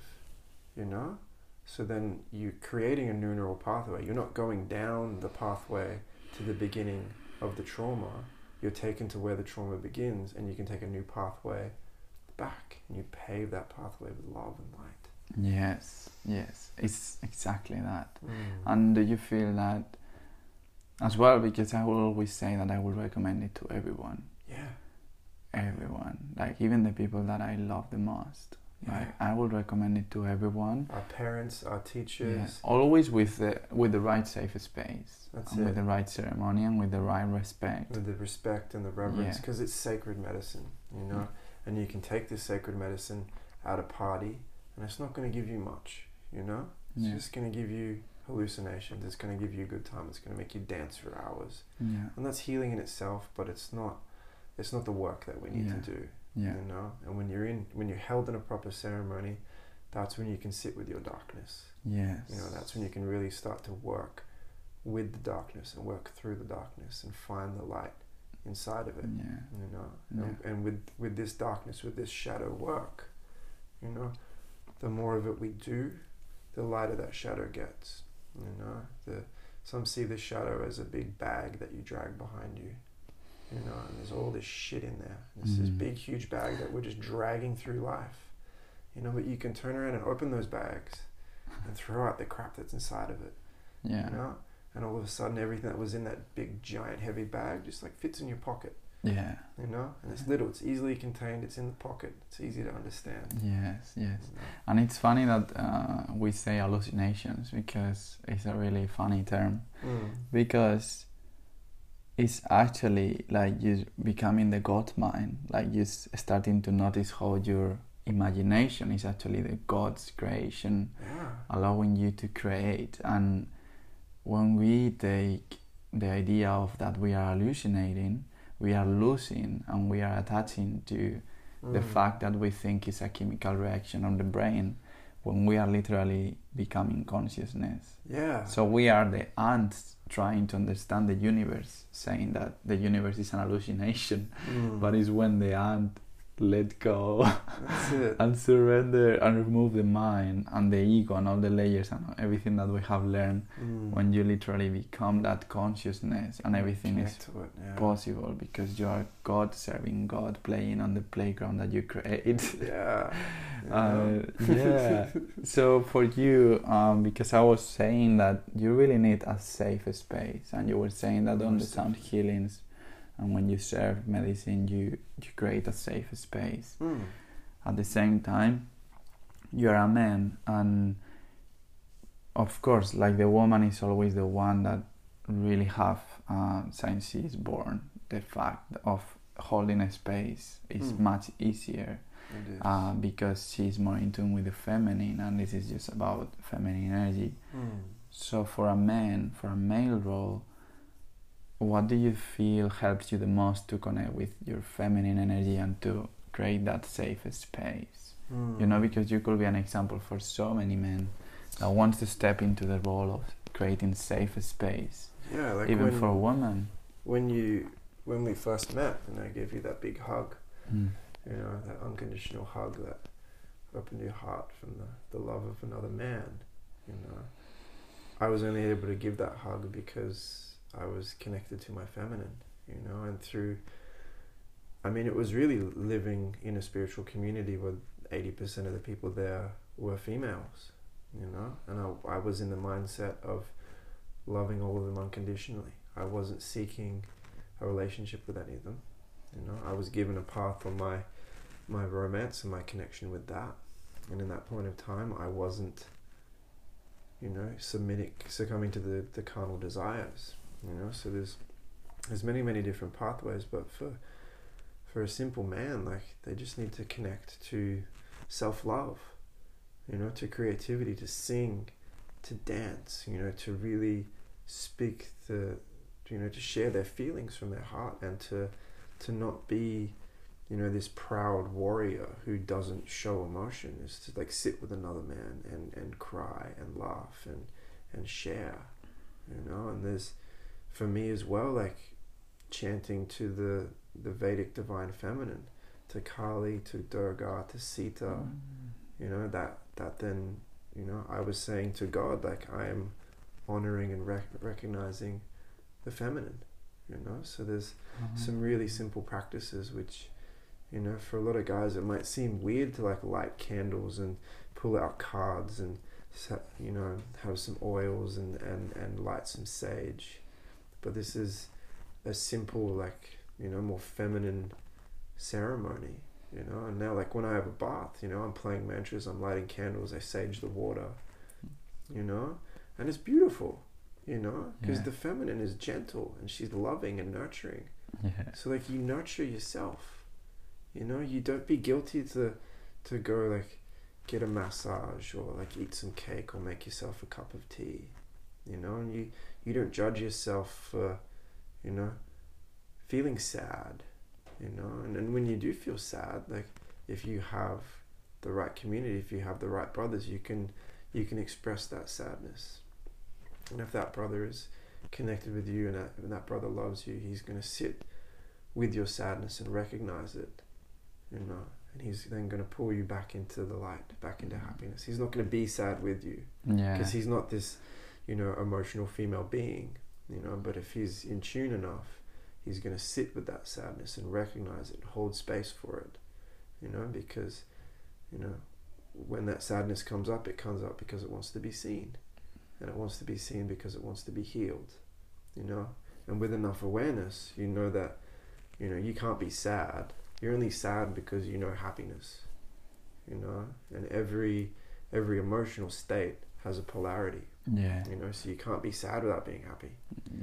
You know. So then you're creating a new neural pathway. You're not going down the pathway to the beginning of the trauma. You're taken to where the trauma begins, and you can take a new pathway back, and you pave that pathway with love and light. yes yes it's exactly that Mm. and do you feel that as well because i will always say that i will recommend it to everyone everyone like even the people that i love the most like i would recommend it to everyone our parents, our teachers. Yeah, always with the with the right safe space That's and with the right ceremony and with the right respect With the respect and the reverence, Yeah. because it's sacred medicine, you know. Mm. And you can take this sacred medicine at a party, and it's not going to give you much, you know. It's yeah just going to give you hallucinations. It's going to give you a good time. It's going to make you dance for hours, yeah and that's healing in itself. But it's not. It's not the work that we need Yeah. to do. Yeah. You know? And when you're in when you're held in a proper ceremony that's when you can sit with your darkness. Yes you know that's when you can really start to work with the darkness and work through the darkness and find the light inside of it. Yeah. You know? Yeah. and, and with with this darkness with this shadow work you know the more of it we do the lighter that shadow gets. You know? The some see the shadow as a big bag that you drag behind you you know and there's all this shit in there. It's this Mm. big huge bag that we're just dragging through life. You know but you can turn around and open those bags and throw out the crap that's inside of it yeah. you know? And all of a sudden everything that was in that big giant heavy bag just like fits in your pocket yeah. you know? And it's little it's easily contained it's in the pocket it's easy to understand yes yes. you know? and it's funny that uh, we say hallucinations because it's a really funny term. Mm. because it's actually like you becoming the god mind like you starting to notice how your imagination is actually the god's creation yeah. allowing you to create. And when we take the idea of that we are hallucinating we are losing and we are attaching to the Mm. fact that we think is a chemical reaction on the brain when we are literally becoming consciousness. Yeah. So we are the ants trying to understand the universe saying that the universe is an hallucination Mm. but it's when the ant let go and surrender and remove the mind and the ego and all the layers and everything that we have learned Mm. when you literally become that consciousness and everything is Connect to it, yeah. possible because you are God serving God playing on the playground that you create. yeah Uh, yeah. so for you, um, because I was saying that you really need a safe space, and you were saying that on the sound healings, and when you serve medicine, you you create a safe space. Mm. At the same time, you are a man, and of course, like the woman is always the one that really have uh, since she is born. The fact of holding a space is Mm. much easier is. uh, because she's more in tune with the feminine, and this is just about feminine energy. Mm. So, for a man, for a male role, what do you feel helps you the most to connect with your feminine energy and to create that safe space? You know, Mm. because you could be an example for so many men that wants to step into the role of creating safe space, yeah, like even when, for a woman. when you when we first met and I gave you that big hug, Mm. you know, that unconditional hug that opened your heart from the, the love of another man, you know. I was only able to give that hug because I was connected to my feminine, you know, and through I mean it was really living in a spiritual community where eighty percent of the people there were females, you know, and I, I was in the mindset of loving all of them unconditionally. I wasn't seeking a relationship with any of them. You know, I was given a path on my my romance and my connection with that. And in that point of time, I wasn't, you know, submitting, succumbing to the, the carnal desires. You know, so there's there's many many different pathways, but for for a simple man, like they just need to connect to self love, you know, to creativity, to sing, to dance, you know, to really speak the, you know, to share their feelings from their heart and to to not be you know, this proud warrior who doesn't show emotion is to like sit with another man and, and cry and laugh and, and share, you know, and there's, for me as well, like chanting to the, the Vedic divine feminine, to Kali, to Durga, to Sita, mm. you know, that, that then, you know, I was saying to God, like, I am honoring and rec- recognizing the feminine, you know, so there's mm-hmm. some really simple practices which, you know, for a lot of guys, it might seem weird to like light candles and pull out cards and you know have some oils and and and light some sage, but this is a simple like you know more feminine ceremony. You know, and now like when I have a bath, you know, I'm playing mantras, I'm lighting candles, I sage the water. You know, and it's beautiful. You know, because yeah. the feminine is gentle and she's loving and nurturing. Yeah. So like you nurture yourself you know, you don't be guilty to to go like get a massage or like eat some cake or make yourself a cup of tea. You know, and you you don't judge yourself for, you know, feeling sad. You know, and, and when you do feel sad, like if you have the right community, if you have the right brothers, you can you can express that sadness. And if that brother is connected with you and that, and that brother loves you, he's going to sit with your sadness and recognize it you know, and he's then going to pull you back into the light, back into mm. happiness. He's not going to be sad with you, yeah, because he's not this, you know, emotional female being, you know. But if he's in tune enough, he's going to sit with that sadness and recognize it, and hold space for it, you know, because, you know, when that sadness comes up, it comes up because it wants to be seen, and it wants to be seen because it wants to be healed, you know. And with enough awareness, you know that, you know, you can't be sad you're only sad because you know happiness you know and every every emotional state has a polarity yeah you know so you can't be sad without being happy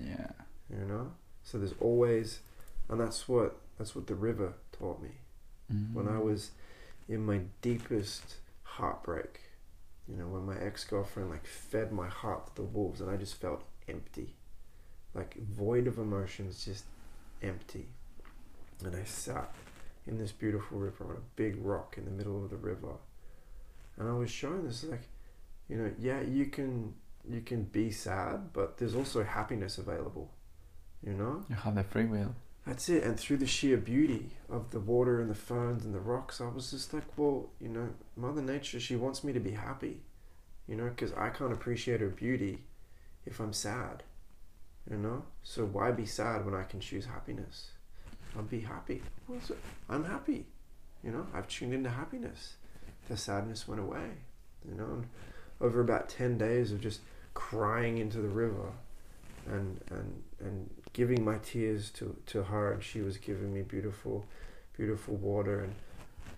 yeah you know so there's always and that's what that's what the river taught me mm-hmm. when i mm-hmm. was in my deepest heartbreak you know when my ex-girlfriend like fed my heart to the wolves and i just felt empty like void of emotions just empty and i sat in this beautiful river on a big rock in the middle of the river. And I was shown this like, you know, yeah, you can you can be sad, but there's also happiness available. You know? You have the free will. That's it. And through the sheer beauty of the water and the ferns and the rocks, I was just like, well, you know, Mother Nature, she wants me to be happy. You know, because I can't appreciate her beauty if I'm sad. You know? So why be sad when I can choose happiness? I'll be happy. I'm happy. You know, I've tuned into happiness. The sadness went away. You know, and over about ten days of just crying into the river, and and and giving my tears to to her, and she was giving me beautiful, beautiful water and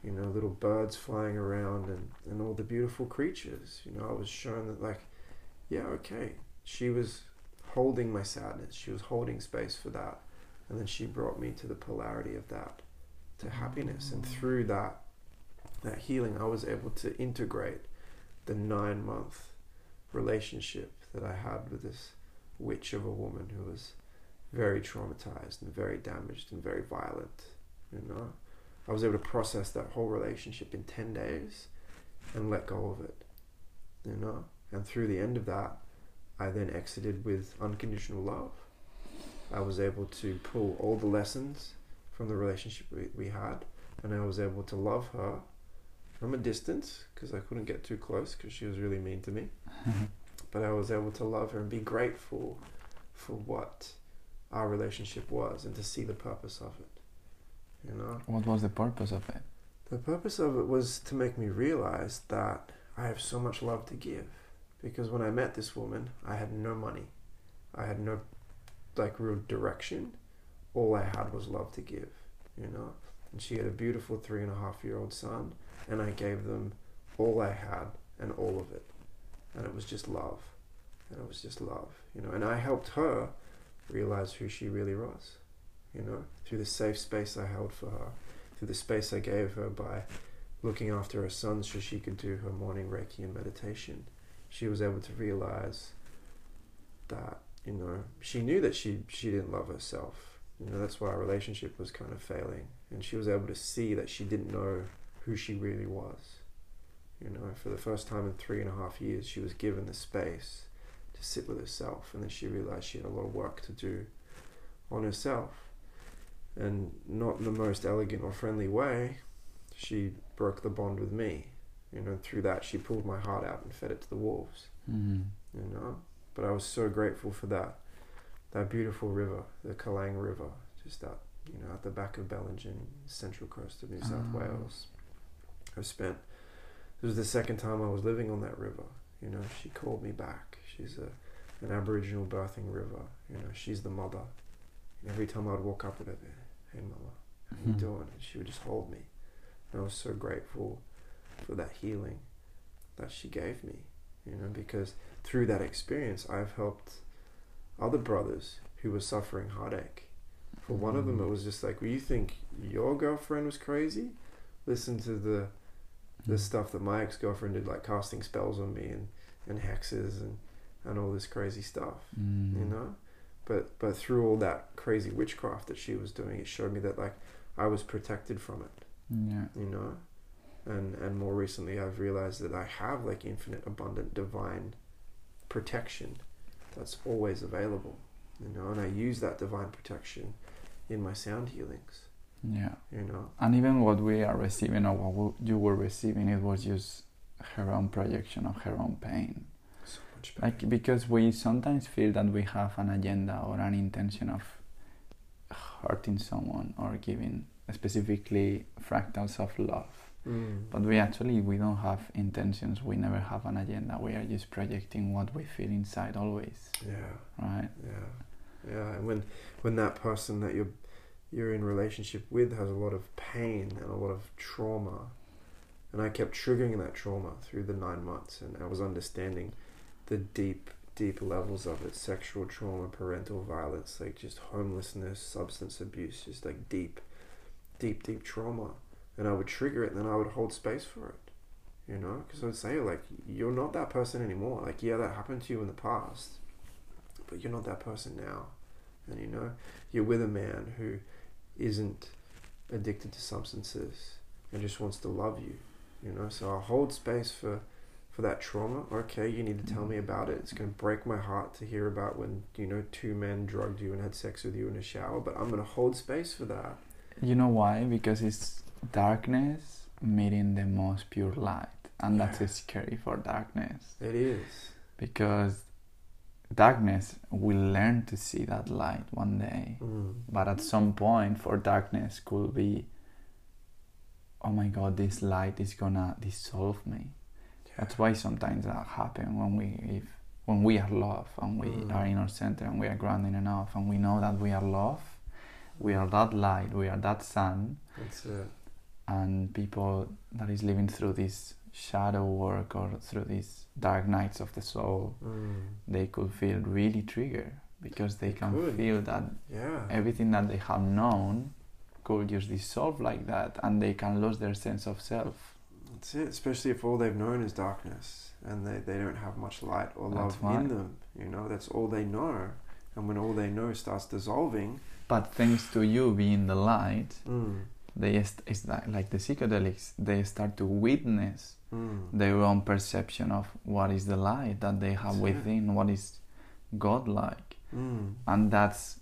you know little birds flying around and and all the beautiful creatures. You know, I was shown that like, yeah, okay, she was holding my sadness. She was holding space for that and then she brought me to the polarity of that, to happiness. And through that, that healing, I was able to integrate the nine month relationship that I had with this witch of a woman who was very traumatized and very damaged and very violent. You know, I was able to process that whole relationship in 10 days and let go of it. You know, and through the end of that, I then exited with unconditional love I was able to pull all the lessons from the relationship we, we had, and I was able to love her from a distance because I couldn't get too close because she was really mean to me. Mm-hmm. but I was able to love her and be grateful for what our relationship was and to see the purpose of it. You know? What was the purpose of it? The purpose of it was to make me realize that I have so much love to give. Because when I met this woman, I had no money. I had no like real direction, all I had was love to give, you know. and she had a beautiful three and a half year old son, and I gave them all I had and all of it, and it was just love, and it was just love, you know, and I helped her realize who she really was, you know, through the safe space I held for her, through the space I gave her by looking after her son so she could do her morning Reiki and meditation. She was able to realize that, you know, she knew that she, she didn't love herself. You know, that's why our relationship was kind of failing. And she was able to see that she didn't know who she really was. You know, for the first time in three and a half years, she was given the space to sit with herself. And then she realized she had a lot of work to do on herself. And not in the most elegant or friendly way, she broke the bond with me. You know, through that she pulled my heart out and fed it to the wolves. Mm. You know, but I was so grateful for that, that beautiful river, the Kalang River, just that you know at the back of Bellingen, central coast of New South Ah. Wales. I spent. This was the second time I was living on that river. You know, she called me back. She's a an Aboriginal birthing river. You know, she's the mother. And every time I'd walk up with her, hey mama, how you Mhm. doing? And she would just hold me. And I was so grateful for that healing that she gave me, you know, because through that experience, I've helped other brothers who were suffering heartache. For one of them, it was just like, well, you think your girlfriend was crazy? Listen to the the stuff that my ex girlfriend did, like casting spells on me and, and hexes and, and all this crazy stuff Mm. you know but but through all that crazy witchcraft that she was doing it showed me that like i was protected from it Yeah. you know and and more recently i've realized that i have like infinite abundant divine protection that's always available you know and i use that divine protection in my sound healings Yeah. you know And even what we are receiving or what you were receiving, it was just her own projection of her own pain. so much better. Like because we sometimes feel that we have an agenda or an intention of hurting someone or giving specifically fractals of love. Mm. But we actually we don't have intentions. We never have an agenda. We are just projecting what we feel inside always, yeah right? Yeah, yeah. And when when that person that you're you're in relationship with has a lot of pain and a lot of trauma, and I kept triggering that trauma through the nine months, and I was understanding the deep, deep levels of it: sexual trauma, parental violence, like just homelessness, substance abuse, just like deep, deep, deep trauma. And I would trigger it, and then I would hold space for it. You know, because I would say like, you're not that person anymore. Like, yeah, that happened to you in the past, but you're not that person now. And you know, you're with a man who isn't addicted to substances and just wants to love you. You know, so I'll hold space for for that trauma. Okay, you need to tell me mm. about it. It's gonna break my heart to hear about when you know two men drugged you and had sex with you in a shower. But I'm gonna hold space for that. You know why? Because it's darkness meeting the most pure light, and Yeah. that's scary for darkness. It is. because darkness will learn to see that light one day Mm. but at some point for darkness could be oh my god this light is gonna dissolve me that's why sometimes that happens when we if when we are love and we Mm. are in our center and we are grounded enough and we know that we are love we are that light we are that sun That's it. and people that is living through this shadow work or through these dark nights of the soul Mm. they could feel really triggered because they can could. feel that Yeah. everything that they have known could just dissolve like that and they can lose their sense of self That's it, especially if all they've known is darkness and they, they don't have much light or love right. in them. You know, that's all they know. And when all they know starts dissolving, but thanks to you being the light mm, they est- it's like, like the psychedelics they start to witness mm, their own perception of what is the light that they have within what is godlike. Mm, and that's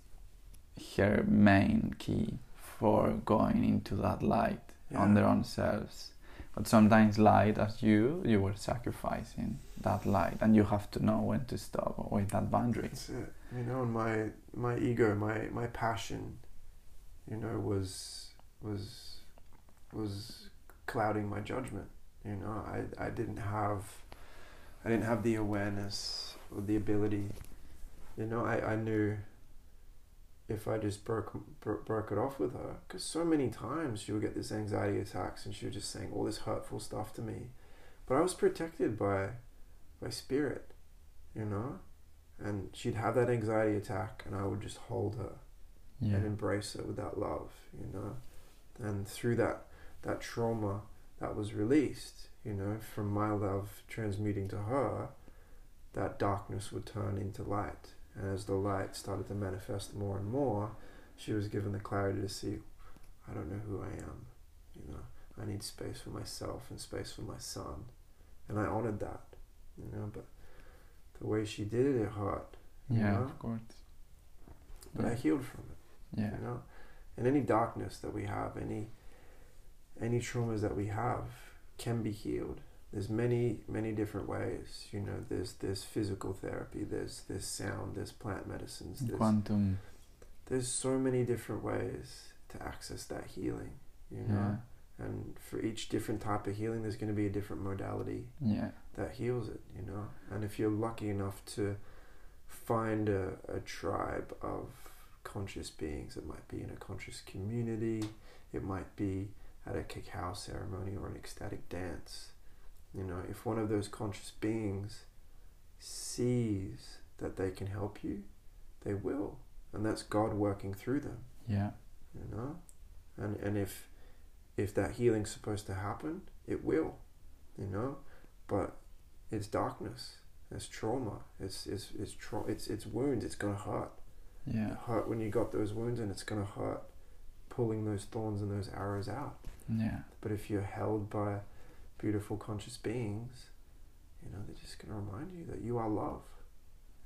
her main key for going into that light on their own selves. But sometimes light as you you were sacrificing that light and you have to know when to stop with that boundary. That's it. You know, and my my ego, my my passion, you know, was was was clouding my judgment. You know, I I didn't have I didn't have the awareness or the ability. You know, I, I knew if I just broke bro- broke it off with her, because so many times she would get this anxiety attacks and she was just saying all this hurtful stuff to me, but I was protected by by spirit, you know, and she'd have that anxiety attack and I would just hold her Yeah. and embrace her with that love, you know, and through that that trauma that was released, you know, from my love transmuting to her, that darkness would turn into light. And as the light started to manifest more and more, she was given the clarity to see, I don't know who I am. You know, I need space for myself and space for my son. And I honored that, you know, but the way she did it, it hurt. you Yeah, know? of course. But I healed from it. Yeah. you know and any darkness that we have any any traumas that we have can be healed there's many many different ways you know there's there's physical therapy there's there's sound there's plant medicines there's, Quantum. there's so many different ways to access that healing you know Yeah. and for each different type of healing there's going to be a different modality Yeah. that heals it, you know. And if you're lucky enough to find a, a tribe of conscious beings, it might be in a conscious community, it might be at a cacao ceremony or an ecstatic dance. You know, if one of those conscious beings sees that they can help you, they will. And that's God working through them Yeah. you know and and if if that healing's supposed to happen it will you know but it's darkness it's trauma it's it's it's tra- it's, it's wounds it's gonna hurt Yeah. it hurt when you got those wounds and it's gonna hurt pulling those thorns and those arrows out Yeah. but if you're held by beautiful conscious beings you know they're just gonna remind you that you are love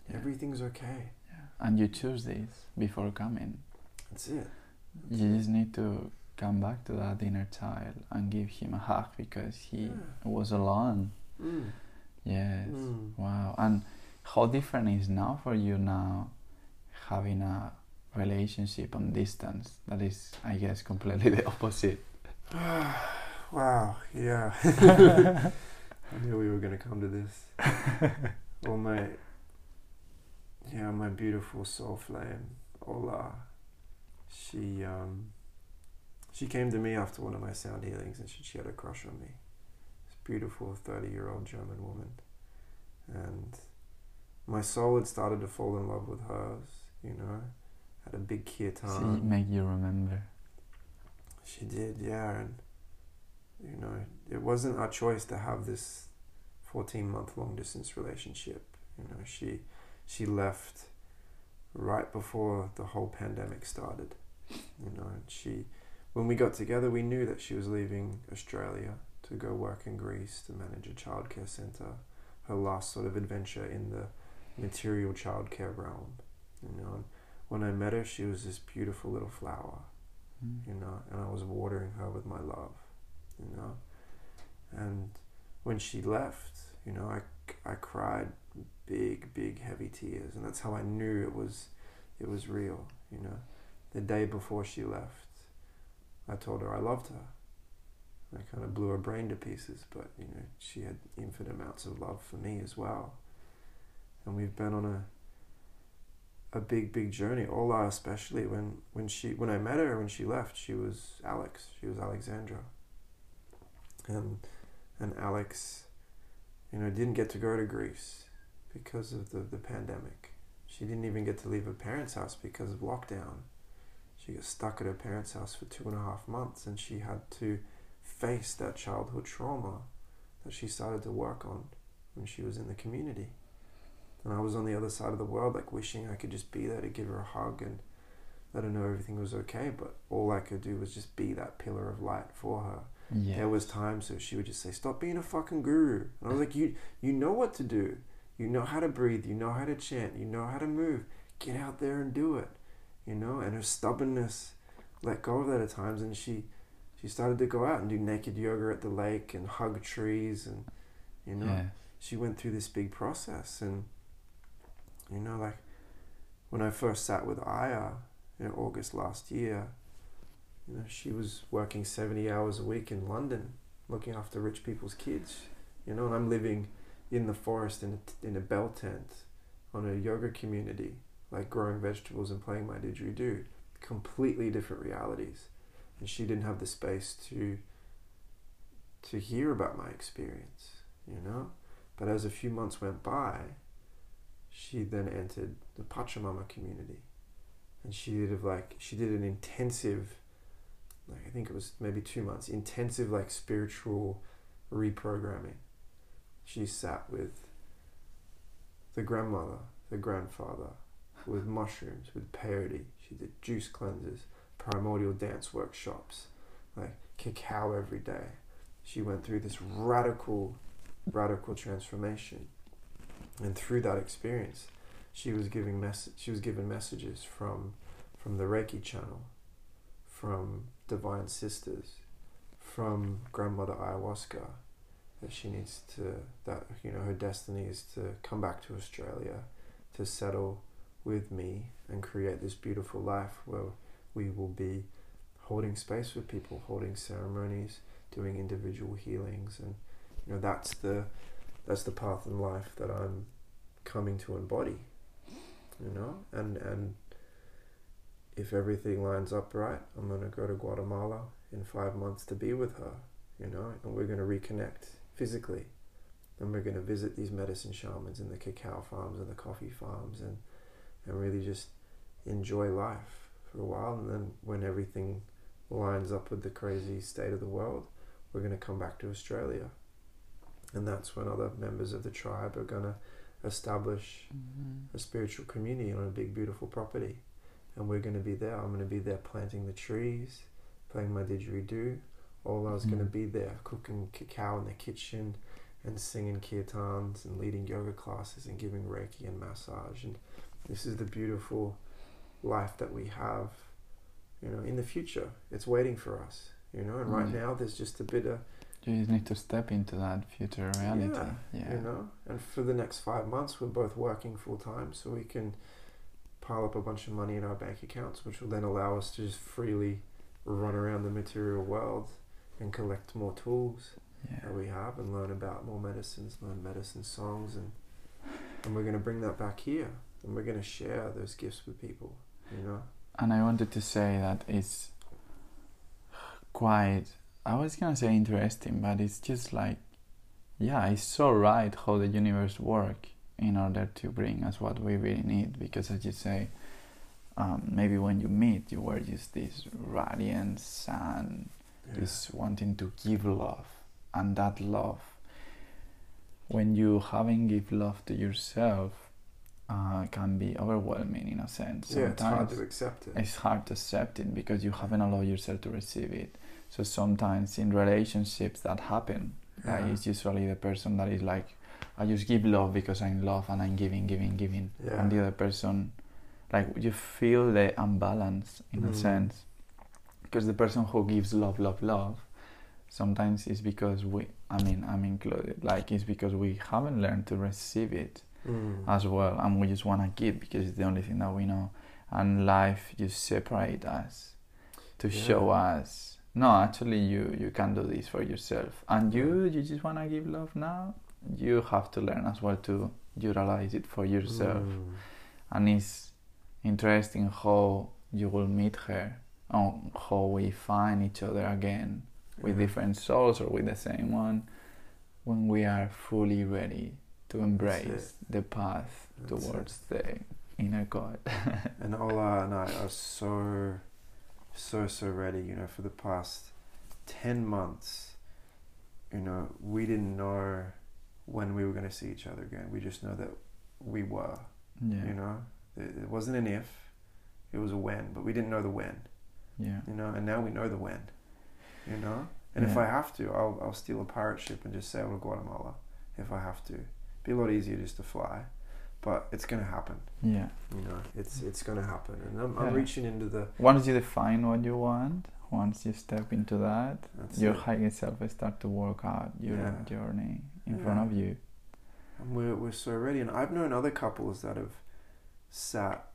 Yeah. everything's okay Yeah. And you choose this before coming. that's it You just need to come back to that inner child and give him a hug because he Yeah. was alone. mm. Yes. Mm. Wow. And how different is now for you now having a relationship and distance that is I guess completely the opposite. wow, yeah. I knew we were going to come to this. well, my, yeah, my beautiful soul flame, Ola, she, um, she came to me after one of my sound healings and she, she had a crush on me. This beautiful 30 year old German woman. And my soul had started to fall in love with hers, you know, had a big kirtan. She make you remember. She did, yeah, and you know, it wasn't our choice to have this fourteen month long distance relationship. You know, she she left right before the whole pandemic started. You know, and she when we got together we knew that she was leaving Australia to go work in Greece to manage a childcare centre. Her last sort of adventure in the material childcare realm. You know, and when I met her she was this beautiful little flower Mm. you know, and I was watering her with my love, you know. And when she left, you know, I, I cried big, big, heavy tears, and that's how I knew it was, it was real, you know. The day before she left, I told her I loved her. I kind of blew her brain to pieces, but you know, she had infinite amounts of love for me as well. And we've been on a a big, big journey. Ola, especially when when she when I met her when she left, she was Alex. She was Alexandra. And and Alex, you know, didn't get to go to Greece because of the, the pandemic. She didn't even get to leave her parents' house because of lockdown. She got stuck at her parents' house for two and a half months and she had to face that childhood trauma that she started to work on when she was in the community. And I was on the other side of the world, like wishing I could just be there to give her a hug and let her know everything was okay. But all I could do was just be that pillar of light for her. Yeah. There was times where she would just say, "Stop being a fucking guru," and I was like, "You, you know what to do. You know how to breathe. You know how to chant. You know how to move. Get out there and do it." You know, and her stubbornness let go of that at times, and she, she started to go out and do naked yoga at the lake and hug trees, and you know, she went through this big process and you know like when I first sat with Aya in August last year you know she was working 70 hours a week in London looking after rich people's kids you know and I'm living in the forest in a, in a bell tent on a yoga community like growing vegetables and playing my didgeridoo. Completely different realities. And she didn't have the space to to hear about my experience, you know? But as a few months went by, she then entered the Pachamama community. And she did like she did an intensive like I think it was maybe two months, intensive like spiritual reprogramming. She sat with the grandmother, the grandfather, with mushrooms, with peyote. She did juice cleanses, primordial dance workshops, like cacao every day. She went through this radical, radical transformation. And through that experience, she was giving mess- she was given messages from from the Reiki channel, from divine sisters, from grandmother ayahuasca, that she needs to that you know her destiny is to come back to Australia, to settle with me and create this beautiful life where we will be holding space for people, holding ceremonies, doing individual healings, and you know that's the that's the path in life that I'm coming to embody. You know, and and if everything lines up right, I'm gonna go to Guatemala in five months to be with her. You know, and we're gonna reconnect physically, and we're gonna visit these medicine shamans and the cacao farms and the coffee farms, and and really just enjoy life for a while. And then when everything lines up with the crazy state of the world, we're to come back to Australia. And that's when other members of the tribe are going to establish Mm-hmm. a spiritual community on a big, beautiful property. And we're going to be there. I'm going to be there planting the trees, playing my didgeridoo. Ola's going to Mm. be there cooking cacao in the kitchen and singing kirtans and leading yoga classes and giving Reiki and massage. And this is the beautiful life that we have, you know, in the future. It's waiting for us, you know. And right Mm. now, there's just a bit of You just need to step into that future reality. Yeah, Yeah. you know. And for the next five months, we're both working full time, so we can pile up a bunch of money in our bank accounts, which will then allow us to just freely run around the material world and collect more tools Yeah. that we have and learn about more medicines, learn medicine songs, and and we're going to bring that back here, and we're going to share those gifts with people, you know. And I wanted to say that it's quite, I was gonna say interesting, but it's just like, yeah, it's so right how the universe work in order to bring us what we really need. Because as you say, um, maybe when you meet, you were just this radiant sun, this wanting to give love, and that love, when you haven't give love to yourself, uh, can be overwhelming in a sense. yeah, it's hard Sometimes to accept it. it's hard to accept it because you haven't allowed yourself to receive it. So sometimes in relationships that happen, like it's usually the person that is like, I just give love because I'm love and I'm giving, giving, giving, Yeah. and the other person, like you feel the imbalance in a Mm. sense, because the person who gives love, love, love, sometimes it's because we, I mean, I'm included, like it's because we haven't learned to receive it Mm. as well and we just want to give because it's the only thing that we know and life just separate us to Yeah. show us no actually you you can do this for yourself and you you just want to give love now you have to learn as well to utilize it for yourself Mm. and it's interesting how you will meet her and how we find each other again with Yeah. different souls or with the same one when we are fully ready to embrace the path That's it. towards the inner God. And Ola and I are so, so, so ready, you know, for the past 10 months. You know, we didn't know when we were going to see each other again. We just know that we were, yeah, you know. It, it wasn't an if, it was a when, but we didn't know the when, yeah, you know, and now we know the when, you know. And if I have to, I'll, I'll steal a pirate ship and just sail to Guatemala if I have to. Be a lot easier just to fly, but it's to happen. yeah. You know, it's it's to happen, and I'm, I'm Yeah. reaching into the. Once you define what you want, once you step into that, That's your it. higher self will start to work out your Yeah. journey in front of you. And we're we're so ready. And I've known other couples that have sat,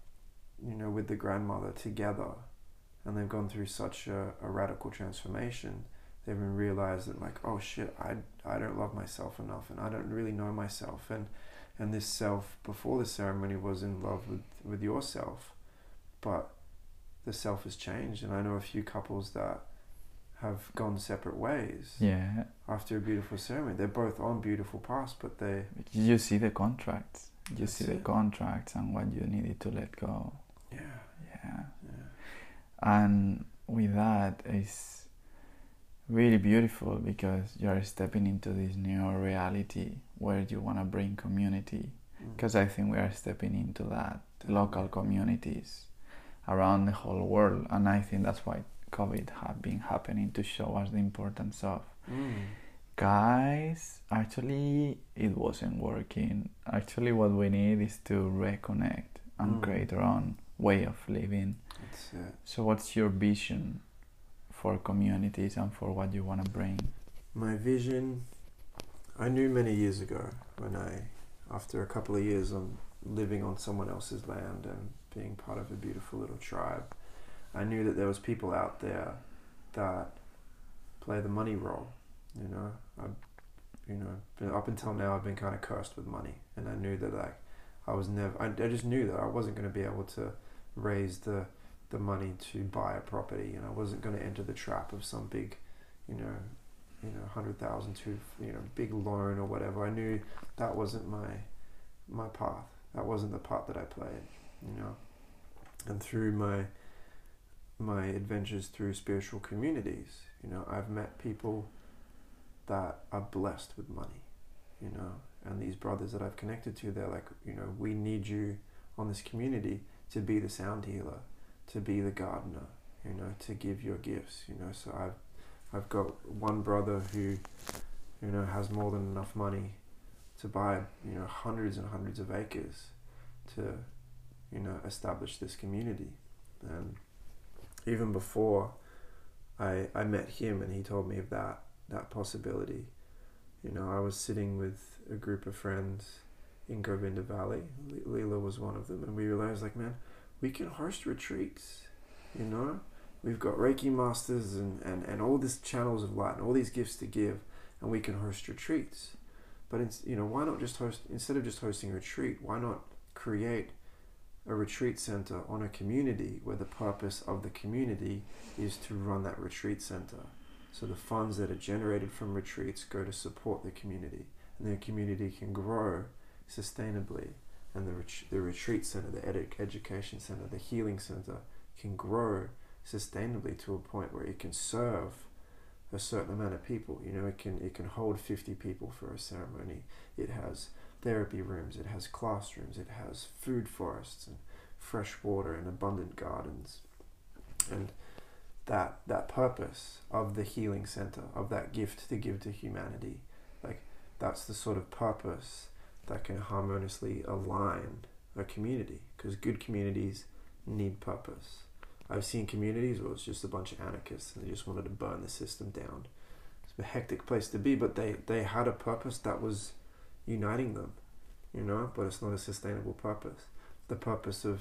you know, with the grandmother together, and they've gone through such a, a radical transformation. They've realized that like, oh shit, I I don't love myself enough, and I don't really know myself, and and this self before the ceremony was in love with with yourself but the self has changed and i know a few couples that have gone separate ways Yeah. after a beautiful ceremony they're both on beautiful paths but they You see the contracts. You see the contracts and what you needed to let go. yeah Yeah. yeah And with that, it's really beautiful because you're stepping into this new reality where you want to bring community. Mm. Because I think we are stepping into that local communities around the whole world. And I think that's why COVID have been happening to show us the importance of Mm. guys actually it wasn't working actually what we need is to reconnect and Mm. create our own way of living so what's your vision for communities and for what you want to bring My vision, I knew many years ago when I, after a couple of years of living on someone else's land and being part of a beautiful little tribe, I knew that there was people out there that play the money role. You know, I, you know, up until now I've been kind of cursed with money, and I knew that like I was never. I, I just knew that I wasn't going to be able to raise the the money to buy a property, and I wasn't going to enter the trap of some big, you know, you know, hundred thousand to you know, big loan or whatever. I knew that wasn't my my path. That wasn't the part that I played, you know. And through my my adventures through spiritual communities, you know, I've met people that are blessed with money, you know, and these brothers that I've connected to, they're like, you know, we need you on this community to be the sound healer, to be the gardener, you know, to give your gifts, you know. So I've I've got one brother who, you know, has more than enough money to buy, you know, hundreds and hundreds of acres to, you know, establish this community. And even before I I met him and he told me of that that possibility, you know, I was sitting with a group of friends in Govinda Valley. Le- Leela was one of them, and we realized, like, man, we can host retreats, you know. We've got Reiki masters and, and, and all these channels of light and all these gifts to give, and we can host retreats. But it's, you know, why not just host instead of just hosting a retreat? Why not create a retreat center on a community where the purpose of the community is to run that retreat center? So the funds that are generated from retreats go to support the community, and the community can grow sustainably, and the ret- the retreat center, the edu- education center, the healing center can grow sustainably to a point where it can serve a certain amount of people. You know, it can it can hold fifty people for a ceremony. It has therapy rooms. It has classrooms. It has food forests and fresh water and abundant gardens, and that that purpose of the healing center of that gift to give to humanity, like that's the sort of purpose that can harmoniously align a community because good communities need purpose. I've seen communities where it's just a bunch of anarchists and they just wanted to burn the system down. It's a hectic place to be, but they, they had a purpose that was uniting them, you know, but it's not a sustainable purpose. The purpose of,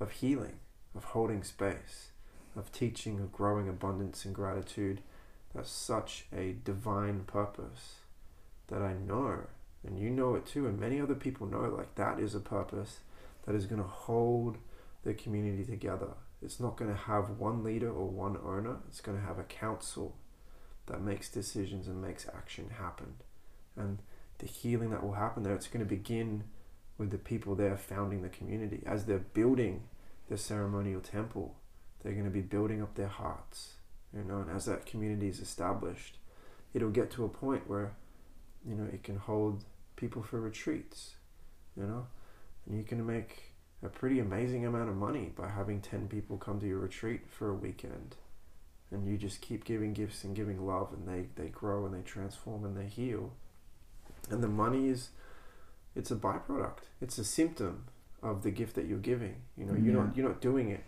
of healing, of holding space, of teaching, of growing abundance and gratitude. That's such a divine purpose that I know, and you know it too, and many other people know, like that is a purpose that is going to hold the community together. It's not going to have one leader or one owner. It's going to have a council that makes decisions and makes action happen. And the healing that will happen there, it's going to begin with the people there founding the community. As they're building the ceremonial temple, they're going to be building up their hearts. You know, and as that community is established, it'll get to a point where, you know, it can hold people for retreats. You know, and you can make a pretty amazing amount of money by having 10 people come to your retreat for a weekend. And you just keep giving gifts and giving love and they, they grow and they transform and they heal. And the money is it's a byproduct. It's a symptom of the gift that you're giving. You know you're Yeah. not you're not doing it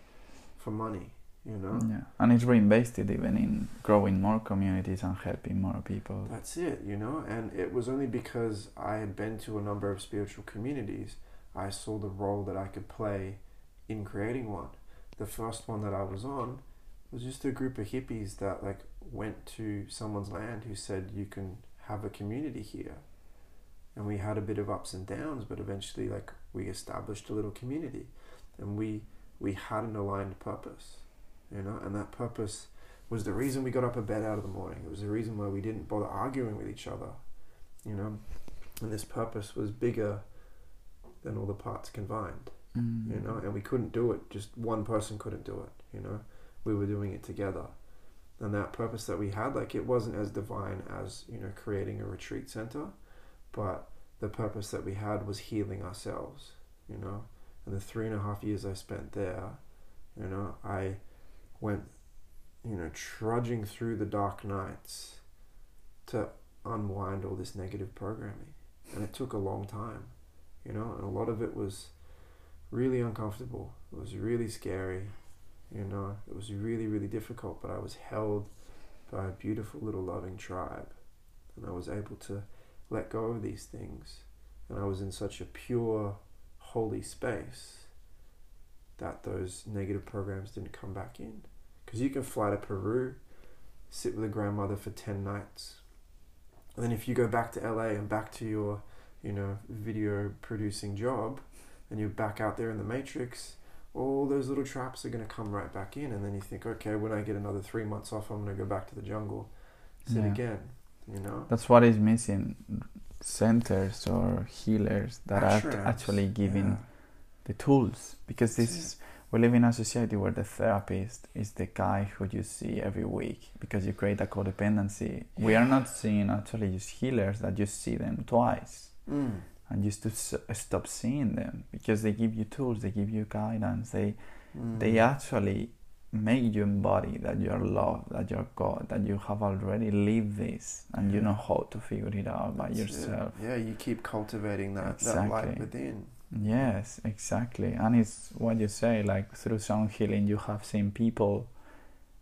for money you know? Yeah. And it's reinvested even in growing more communities and helping more people. That's it, you know, and it was only because I had been to a number of spiritual communities, I saw the role that I could play in creating one. The first one that I was on was just a group of hippies that like went to someone's land who said you can have a community here. and we had a bit of ups and downs, but eventually, like we established a little community, and we we had an aligned purpose, you know, and that purpose was the reason we got up a bed out of the morning. It was the reason why we didn't bother arguing with each other, you know, and this purpose was bigger than all the parts combined, Mm. you know, and we couldn't do it. Just one person couldn't do it, you know. We were doing it together, and that purpose that we had, like, it wasn't as divine as you know creating a retreat center, but the purpose that we had was healing ourselves, you know. And the three and a half years I spent there, you know, I went, you know, trudging through the dark nights to unwind all this negative programming. And it took a long time, you know, and a lot of it was really uncomfortable. It was really scary, you know, it was really, really difficult, but I was held by a beautiful little loving tribe. And I was able to let go of these things. And I was in such a pure, holy space that those negative programs didn't come back in. Because you can fly to Peru, sit with a grandmother for 10 nights. And then if you go back to LA and back to your, you know, video producing job, and you're back out there in the matrix, all those little traps are going to come right back in. And then you think, okay, when I get another three months off, I'm going to go back to the jungle, sit Yeah. again, you know? That's what is missing. Centers or healers that are actually giving yeah. the tools because this is we live in a society where the therapist is the guy who you see every week because you create a codependency. We are not seeing actually just healers that you see them twice Mm. and just to s- stop seeing them because they give you tools, they give you guidance, they Mm. they actually make you embody that you're loved, that you're God, that you have already lived this and you know how to figure it out by That's it. yourself. Yeah, you keep cultivating that, that light Exactly. within. Yes, exactly. And it's what you say, like through sound healing, you have seen people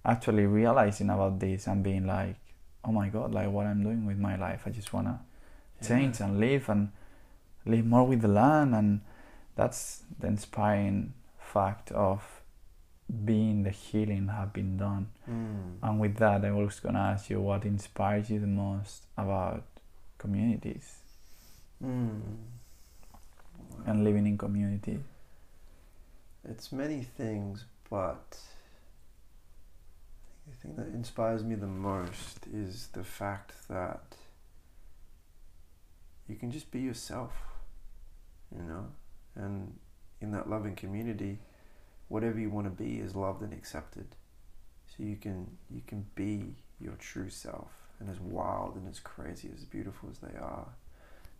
actually realizing about this and being like, oh my God, like what I'm doing with my life. I just want change and live and live more with the land. And that's the inspiring fact of being the healing have been done. Mm. And with that, I was going to ask you what inspires you the most about communities Mm. and living in community. It's many things, but the thing that inspires me the most is the fact that you can just be yourself, you know, and in that loving community, whatever you want to be is loved and accepted. So you can you can be your true self, and as wild and as crazy, as beautiful as they are,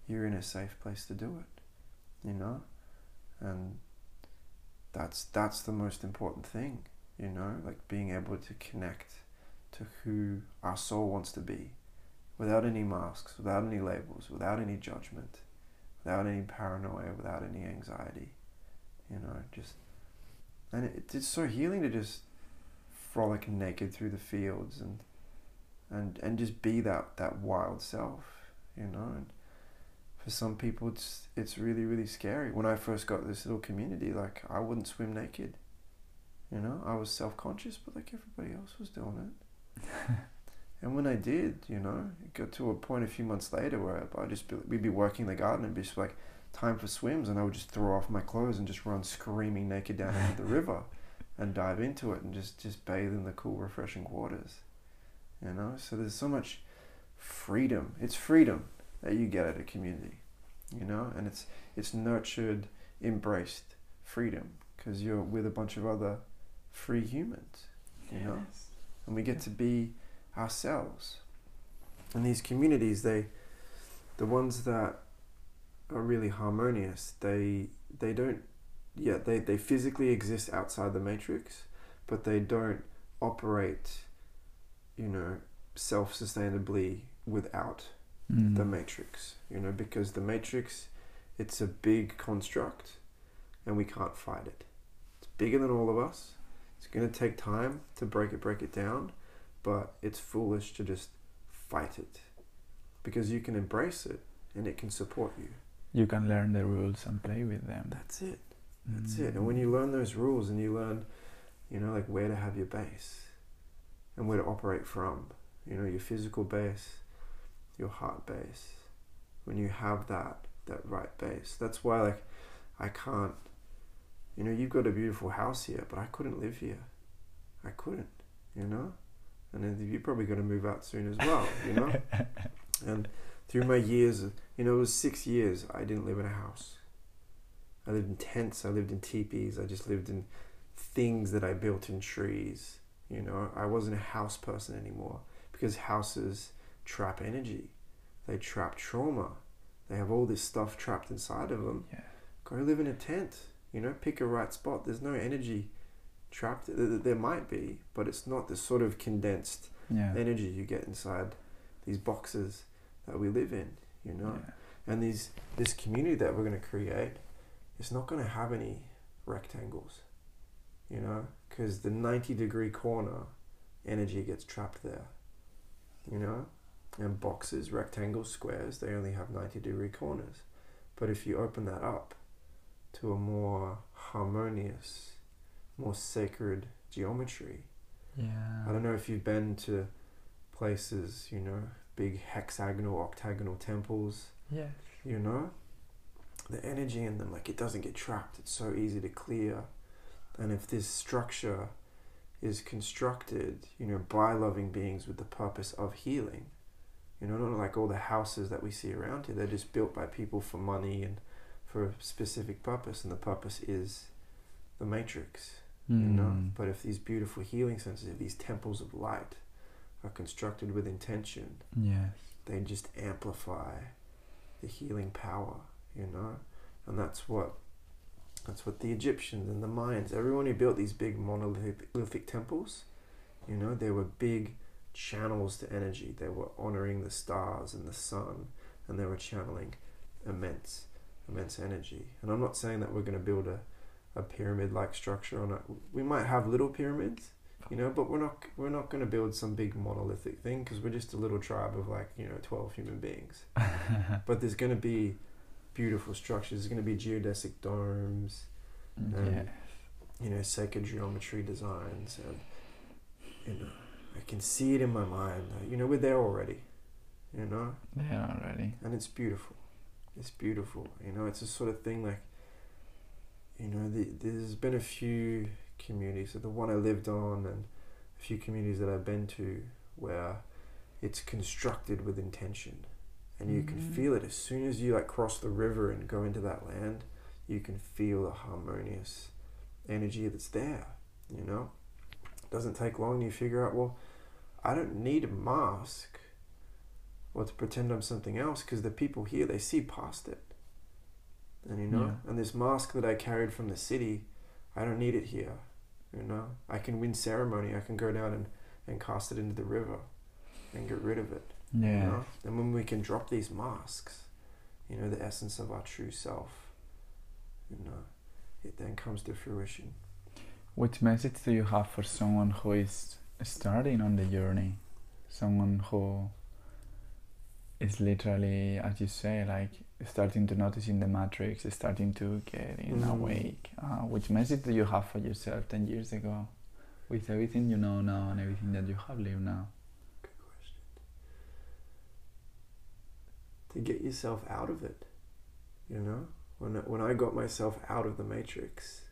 you're in a safe place to do it, you know, and that's that's the most important thing you know? Like being able to connect to who our soul wants to be without any masks without any labels without any judgment without any paranoia without any anxiety you know just and it, it's so healing to just frolic naked through the fields and and and just be that that wild self you know and for some people it's it's really really scary. When i first got this little community like i wouldn't swim naked you know? I was self-conscious but like everybody else was doing it and when i did you know it got to a point a few months later where i just be, we'd be working the garden and be just like time for swims and i would just throw off my clothes and just run screaming naked down into the river and dive into it and just just bathe in the cool refreshing waters you know? So there's so much freedom. It's freedom that you get at a community, you know, and it's it's nurtured, embraced freedom because you're with a bunch of other free humans, you know, and we get to be ourselves. And these communities, they, the ones that are really harmonious, they they don't, yeah, they they physically exist outside the matrix, but they don't operate, you know, self-sustainably without Mm. the matrix you know because the matrix it's a big construct and we can't fight it it's bigger than all of us it's going to take time to break it break it down but it's foolish to just fight it because you can embrace it and it can support you you can learn the rules and play with them. that's it that's it and mm. when you learn those rules and you learn you know like where to have your base and where to operate from you know your physical base your heart base when you have that that right base. That's why like I can't you know, you've got a beautiful house here, but I couldn't live here. I couldn't, you know? And then you're probably going to move out soon as well, you know? and through my years, you know, it was six years I didn't live in a house. I lived in tents, I lived in teepees, I just lived in things that I built in trees. You know, I wasn't a house person anymore because houses trap energy, they trap trauma, they have all this stuff trapped inside of them. Yeah. Go live in a tent, you know, pick a right spot. There's no energy trapped. There might be, but it's not the sort of condensed Yeah. energy you get inside these boxes that we live in, you know. Yeah. And these this community that we're going to create, it's not going to have any rectangles, you know, because the 90 degree corner energy gets trapped there, you know. And boxes, rectangles, squares, they only have 90 degree corners. But if you open that up to a more harmonious, more sacred geometry, Yeah. I don't know if you've been to places, you know, big hexagonal, octagonal temples, Yes. you know? The energy in them, like, it doesn't get trapped. It's so easy to clear. And if this structure is constructed, you know, by loving beings with the purpose of healing, you know, not like all the houses that we see around here, they're just built by people for money and for a specific purpose, and the purpose is the matrix you know. Mm. But if these beautiful healing centers, if these temples of light are constructed with intention, Yes. they just amplify the healing power, you know. And that's what that's what the Egyptians and the Mayans, everyone who built these big monolithic temples, you know, they were big channels to energy. They were honoring the stars and the sun, and they were channeling immense, immense energy. And I'm not saying that we're going to build a a pyramid-like structure on it. We might have little pyramids, you know, but we're not we're not going to build some big monolithic thing because we're just a little tribe of like you know twelve human beings. But there's going to be beautiful structures. There's going to be geodesic domes, Um, yeah. you know, sacred geometry designs, and you know, I can see it in my mind. You know, we're there already, you know, There already. and it's beautiful. It's beautiful. You know, it's a sort of thing like, you know, the, there's been a few communities, so the one I lived on, and a few communities that I've been to where it's constructed with intention, and you can Mhm. feel it as soon as you like cross the river and go into that land. You can feel the harmonious energy that's there. You know, it doesn't take long. You figure out, well, I don't need a mask or to pretend I'm something else because the people here they see past it. And you know, Yeah. and this mask that I carried from the city, I don't need it here. You know, I can win ceremony. I can go down and, and cast it into the river and get rid of it. You Yeah. know? And when we can drop these masks, you know, the essence of our true self, you know, it then comes to fruition. Which message do you have for someone who is starting on the journey? Someone who is literally, as you say, like starting to notice in the matrix, starting to get in Mm. awake. Uh, which message do you have for yourself 10 years ago? With everything you know now and everything that you have lived now? Good question. To get yourself out of it, you know, when I, when I got myself out of the matrix,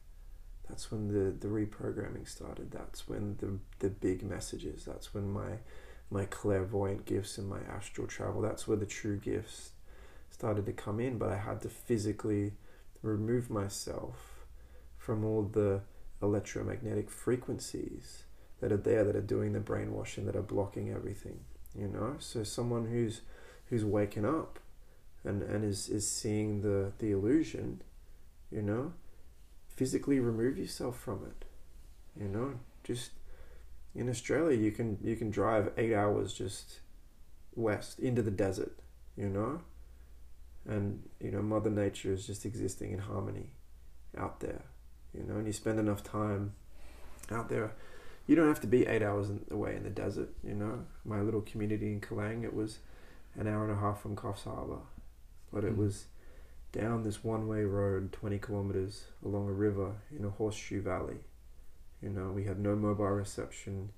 that's when the, the reprogramming started. That's when the the big messages. That's when my my clairvoyant gifts and my astral travel. That's where the true gifts started to come in. But I had to physically remove myself from all the electromagnetic frequencies that are there that are doing the brainwashing that are blocking everything you know so someone who's who's waking up and and is is seeing the the illusion you know physically remove yourself from it you know just in australia you can you can drive 8 hours just west into the desert you know and you know mother nature is just existing in harmony out there you know and you spend enough time out there you don't have to be eight hours away in the desert. You know, my little community in Kalang, it was an hour and a half from Coffs Harbour, but it Mm. was down this one-way road, twenty kilometers along a river in a horseshoe valley. You know, we had no mobile reception.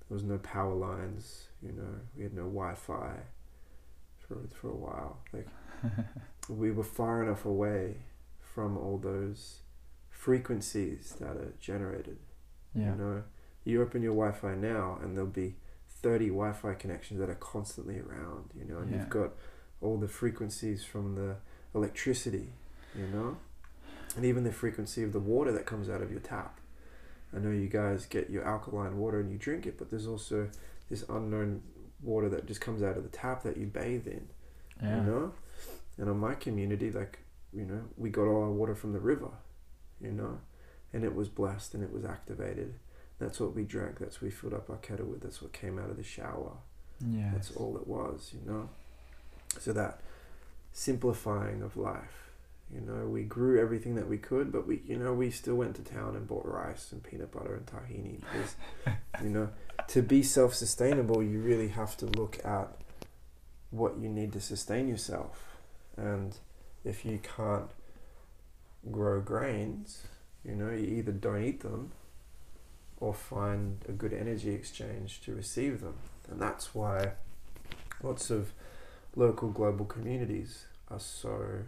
There was no power lines. You know, we had no Wi-Fi for for a while. Like we were far enough away from all those frequencies that are generated. Yeah. You know, you open your Wi-Fi now, and there'll be thirty Wi-Fi connections that are constantly around. You know, and Yeah. you've got all the frequencies from the electricity. You know, and even the frequency of the water that comes out of your tap. I know you guys get your alkaline water and you drink it, but there's also this unknown water that just comes out of the tap that you bathe in. Yeah. You know, and on my community, like you know, we got all our water from the river. You know, and it was blessed and it was activated. That's what we drank. That's what we filled up our kettle with. That's what came out of the shower. Yes. That's all it was, you know. So that simplifying of life, you know, we grew everything that we could, but we, you know, we still went to town and bought rice and peanut butter and tahini because, you know, to be self-sustainable, you really have to look at what you need to sustain yourself, and if you can't grow grains, you know, you either don't eat them or find a good energy exchange to receive them. And that's why lots of local global communities are so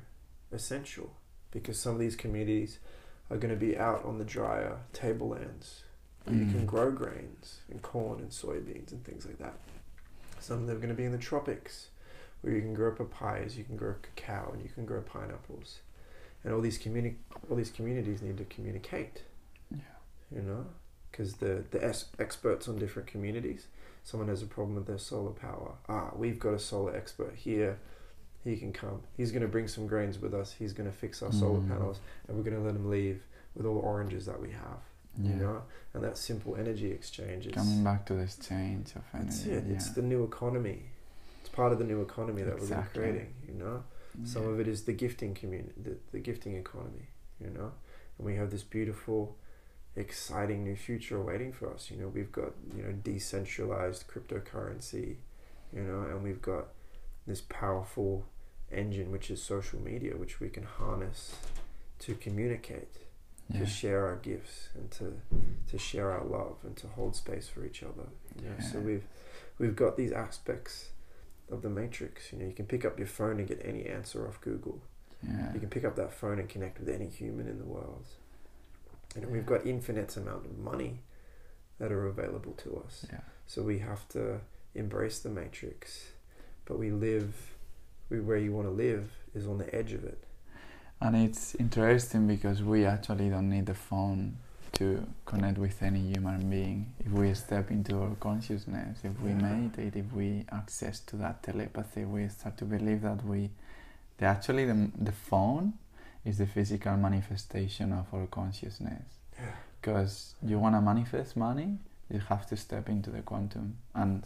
essential because some of these communities are going to be out on the drier tablelands where you can Mm. grow grains and corn and soybeans and things like that. Some of them are going to be in the tropics where you can grow papayas, you can grow cacao, and you can grow pineapples. And all these communi- all these communities need to communicate Yeah. you know because the the es- experts on different communities someone has a problem with their solar power ah we've got a solar expert here he can come he's going to bring some grains with us he's going to fix our solar Mm. panels and we're going to let him leave with all the oranges that we have Yeah. you know and that simple energy exchange is Coming back to this change of energy. that's it Yeah. it's the new economy part of the new economy that Exactly. we're creating you know some of it is the gifting community, the, the gifting economy, you know, and we have this beautiful, exciting new future waiting for us. You know, we've got you know decentralized cryptocurrency, you know, and we've got this powerful engine which is social media, which we can harness to communicate, Yeah. to share our gifts, and to to share our love, and to hold space for each other. Know? So we've we've got these aspects of the matrix. You know, you can pick up your phone and get any answer off Google. Yeah. You can pick up that phone and connect with any human in the world. And know, we've got infinite amount of money that are available to us. Yeah. So we have to embrace the matrix, but we live. We where you want to live is on the edge of it. And it's interesting because we actually don't need the phone to connect with any human being. If we step into our consciousness, if we meditate, if we access to that telepathy, we start to believe that we, the, actually the, the phone is the physical manifestation of our consciousness. Yeah, Because you want to manifest money, you have to step into the quantum and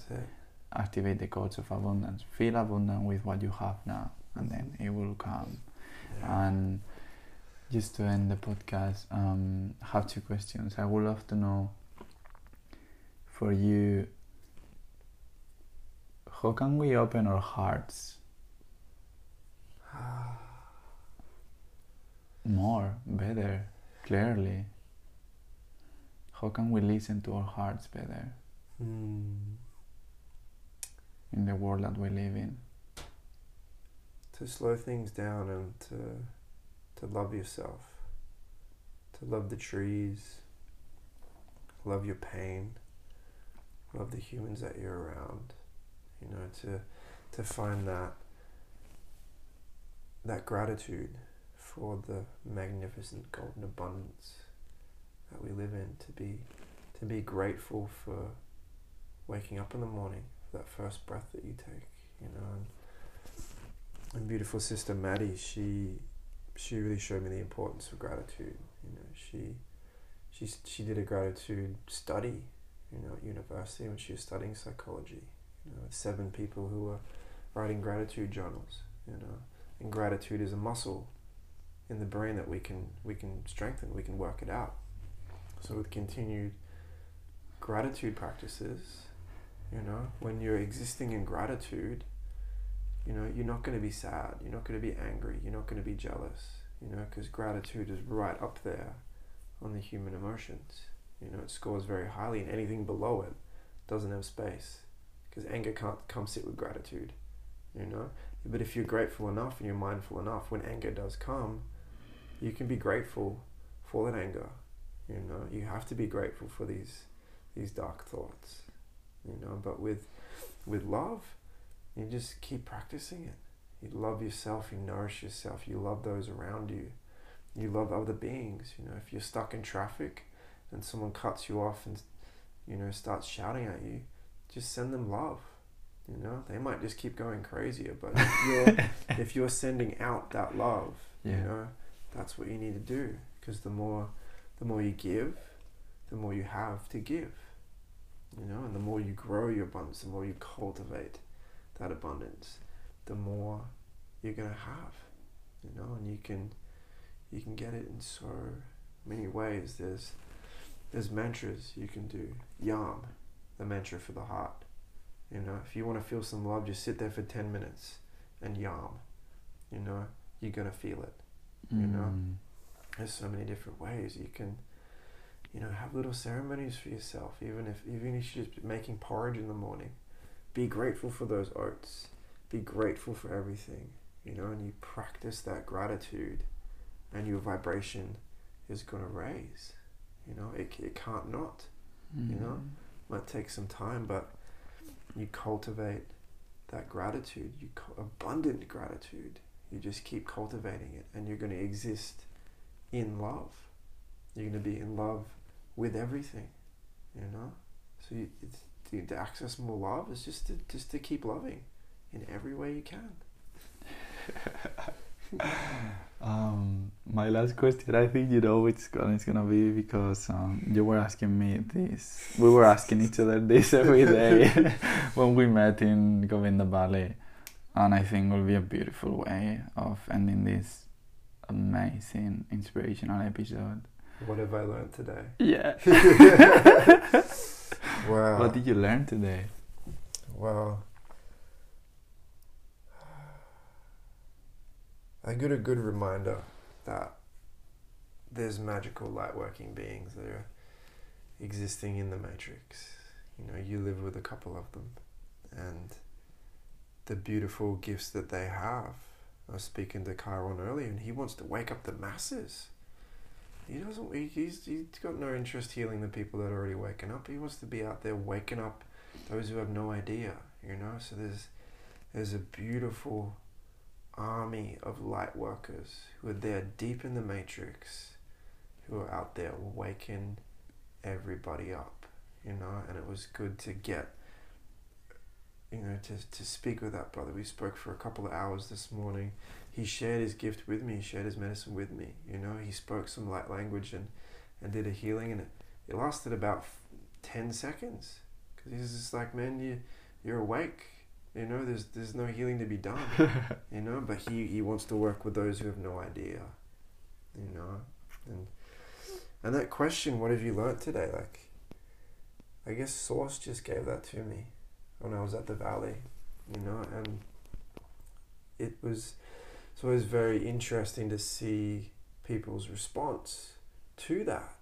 activate the codes of abundance. Feel abundant with what you have now, and then it will come. And just to end the podcast, um, I have two questions. I would love to know for you how can we open our hearts more, better, clearly? How can we listen to our hearts better Hmm. in the world that we live in? to slow things down and to to love yourself, to love the trees, love your pain, love the humans that you're around, you know, to to find that that gratitude for the magnificent golden abundance that we live in, to be to be grateful for waking up in the morning, for that first breath that you take, you know, and and beautiful sister Maddie, she she really showed me the importance of gratitude. You know, she she she did a gratitude study, you know, at university when she was studying psychology. You know, seven people who were writing gratitude journals. You know, and gratitude is a muscle in the brain that we can we can strengthen. We can work it out. So with continued gratitude practices, you know, when you're existing in gratitude you know you're not going to be sad you're not going to be angry you're not going to be jealous you know because gratitude is right up there on the human emotions you know it scores very highly and anything below it doesn't have space because anger can't come sit with gratitude you know But if you're grateful enough and you're mindful enough, when anger does come, you can be grateful for that anger. You know, you have to be grateful for these these dark thoughts. You know, but with with love, you just keep practicing it. You love yourself, you nourish yourself, you love those around you, you love other beings. You know, if you're stuck in traffic and someone cuts you off and you know starts shouting at you, just send them love. You know, they might just keep going crazier, but if you're if you're sending out that love, Yeah. you know, that's what you need to do. Because the more the more you give, the more you have to give. You know, and the more you grow your abundance, the more you cultivate that abundance, the more you're gonna have. You know, and you can you can get it in so many ways. There's there's mantras you can do. Yam, the mantra for the heart. You know, if you want to feel some love, just sit there for ten minutes and yam. You know, you're gonna feel it. You know? Mm. There's so many different ways you can, you know, have little ceremonies for yourself. Even if even if you're just making porridge in the morning, be grateful for those oats. Be grateful for everything. You know, and you practice that gratitude, and your vibration is gonna raise. You know, it it can't not. you know? Mm. Might take some time, but you cultivate that gratitude. You cu- abundant gratitude. You just keep cultivating it, and you're going to exist in love. You're going to be in love with everything, you know. So you, it's, to, to access more love is just to just to keep loving in every way you can. Um, my last question, I think you know it's gonna, it's gonna be because um, you were asking me this. We were asking each other this every day when we met in Govinda Valley, and I think it will be a beautiful way of ending this amazing inspirational episode. What have I learned today? Yeah. Wow. what did you learn today? Well, I got a good reminder that there's magical light working beings that are existing in the matrix. You know, you live with a couple of them, and the beautiful gifts that they have. I was speaking to Chiron earlier, and he wants to wake up the masses. He doesn't. He, he's he's got no interest healing the people that are already waking up. He wants to be out there waking up those who have no idea. You know, so there's there's a beautiful army of light workers who are there deep in the matrix, who are out there waking everybody up. You know, and it was good to get. You know, to to speak with that brother. We spoke for a couple of hours this morning. He shared his gift with me. He shared his medicine with me. You know, he spoke some light language and and did a healing, and it, it lasted about ten seconds. Because he's just like, man, you you're awake. You know, there's there's no healing to be done. you know, but he he wants to work with those who have no idea. You know, and and that question, what have you learnt today? Like, I guess Source just gave that to me when I was at the valley. You know, and it was it's always very interesting to see people's response to that.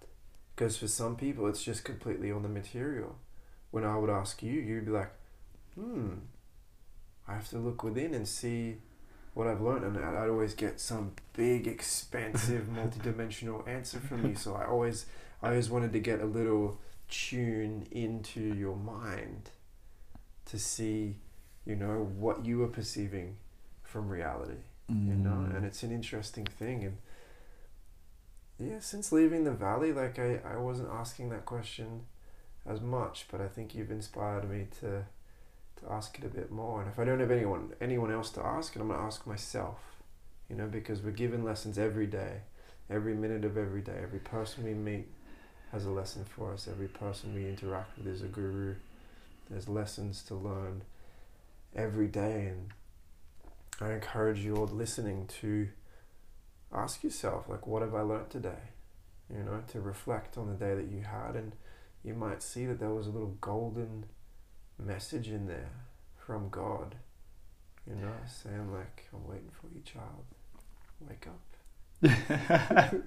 Because for some people, it's just completely on the material. When I would ask you, you'd be like, hmm, I have to look within and see what I've learned. And I'd I'd always get some big, expansive, multidimensional answer from you. So I always, I always wanted to get a little tune into your mind to see, you know, what you were perceiving from reality you know Mm. and it's an interesting thing and yeah since leaving the valley like I, I wasn't asking that question as much but i think you've inspired me to to ask it a bit more and if i don't have anyone anyone else to ask it i'm going to ask myself you know because we're given lessons every day every minute of every day every person we meet has a lesson for us every person we interact with is a guru there's lessons to learn every day and I encourage you all listening to ask yourself, like, what have I learned today? You know, to reflect on the day that you had, and you might see that there was a little golden message in there from God. You know, saying like, I'm waiting for you, child. Wake up.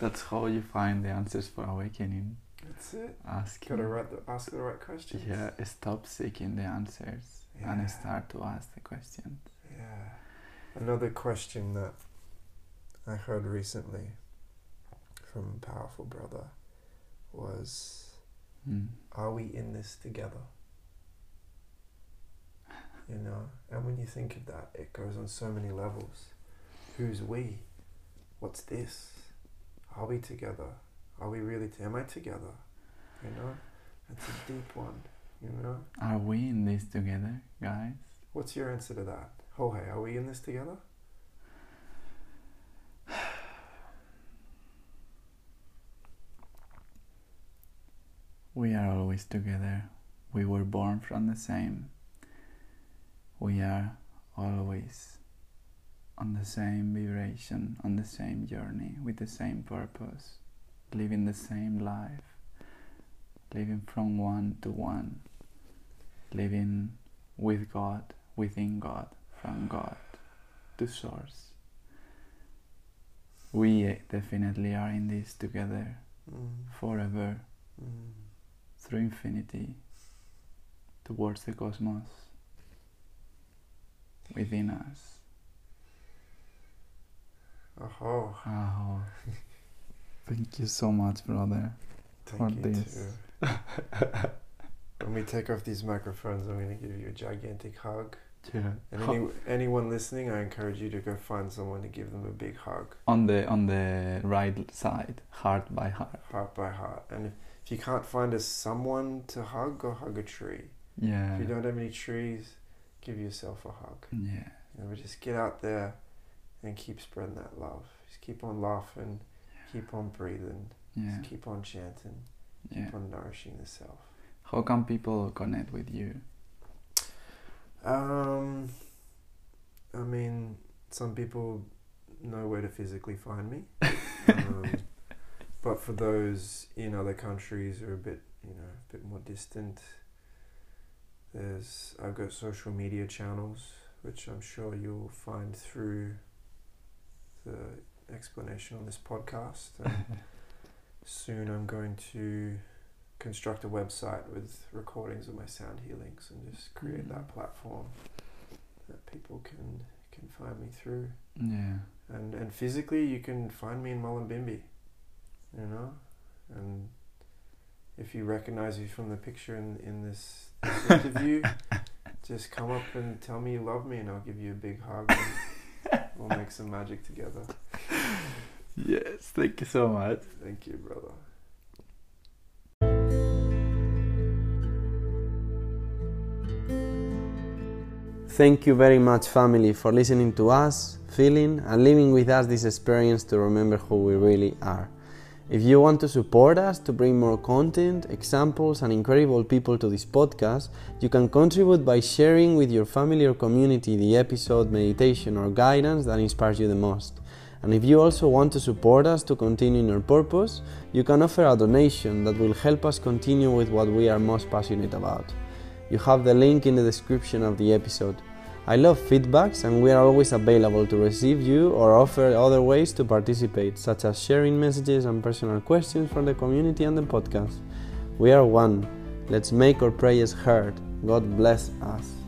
That's how you find the answers for awakening. That's it. Ask. Gotta write the, ask the right questions. Yeah, stop seeking the answers Yeah. and start to ask the questions. Another question that I heard recently from a powerful brother was Mm. Are we in this together? You know, and when you think of that, it goes on so many levels. Who's we? What's this? Are we together? Are we really? T- am I together? You know, that's a deep one. You know, Are we in this together, guys? what's your answer to that? Jorge, are we in this together? We are always together. We were born from the same. We are always on the same vibration, on the same journey, with the same purpose, living the same life, living from one to one, living with God, within God, from God to Source. We definitely are in this together Mm. forever Mm. through infinity towards the cosmos within us. Oh, Oh, thank you so much, brother. thank For you this. too. when we take off these microphones, I'm going to give you a gigantic hug. Yeah. And any, anyone listening, I encourage you to go find someone to give them a big hug, on the on the right side, heart by heart. heart by heart. And if, if you can't find a someone to hug, go hug a tree. Yeah. If you don't have any trees, give yourself a hug. Yeah. You know, but just get out there and keep spreading that love. Just keep on laughing, yeah. keep on breathing, Yeah. just keep on chanting, Yeah. keep on nourishing the self. How can people connect with you? Um, I mean, some people know where to physically find me, um, but for those in other countries who are a bit, you know, a bit more distant, there's I've got social media channels which I'm sure you'll find through the explanation on this podcast. Soon I'm going to construct a website with recordings of my sound healings and just create that mm. platform that people can can find me through. Yeah. And and physically you can find me in Mullumbimby, you know? And if you recognize me from the picture in, in this, this interview, just come up and tell me you love me and I'll give you a big hug and we'll make some magic together. Yes. Thank you so much. Thank you, brother. Thank you very much, family, for listening to us, feeling, and living with us this experience to remember who we really are. If you want to support us to bring more content, examples, and incredible people to this podcast, you can contribute by sharing with your family or community the episode, meditation, or guidance that inspires you the most. And if you also want to support us to continue in our purpose, you can offer a donation that will help us continue with what we are most passionate about. You have the link in the description of the episode. I love feedbacks and we are always available to receive you or offer other ways to participate, such as sharing messages and personal questions from the community and the podcast. We are one. Let's make our prayers heard. God bless us.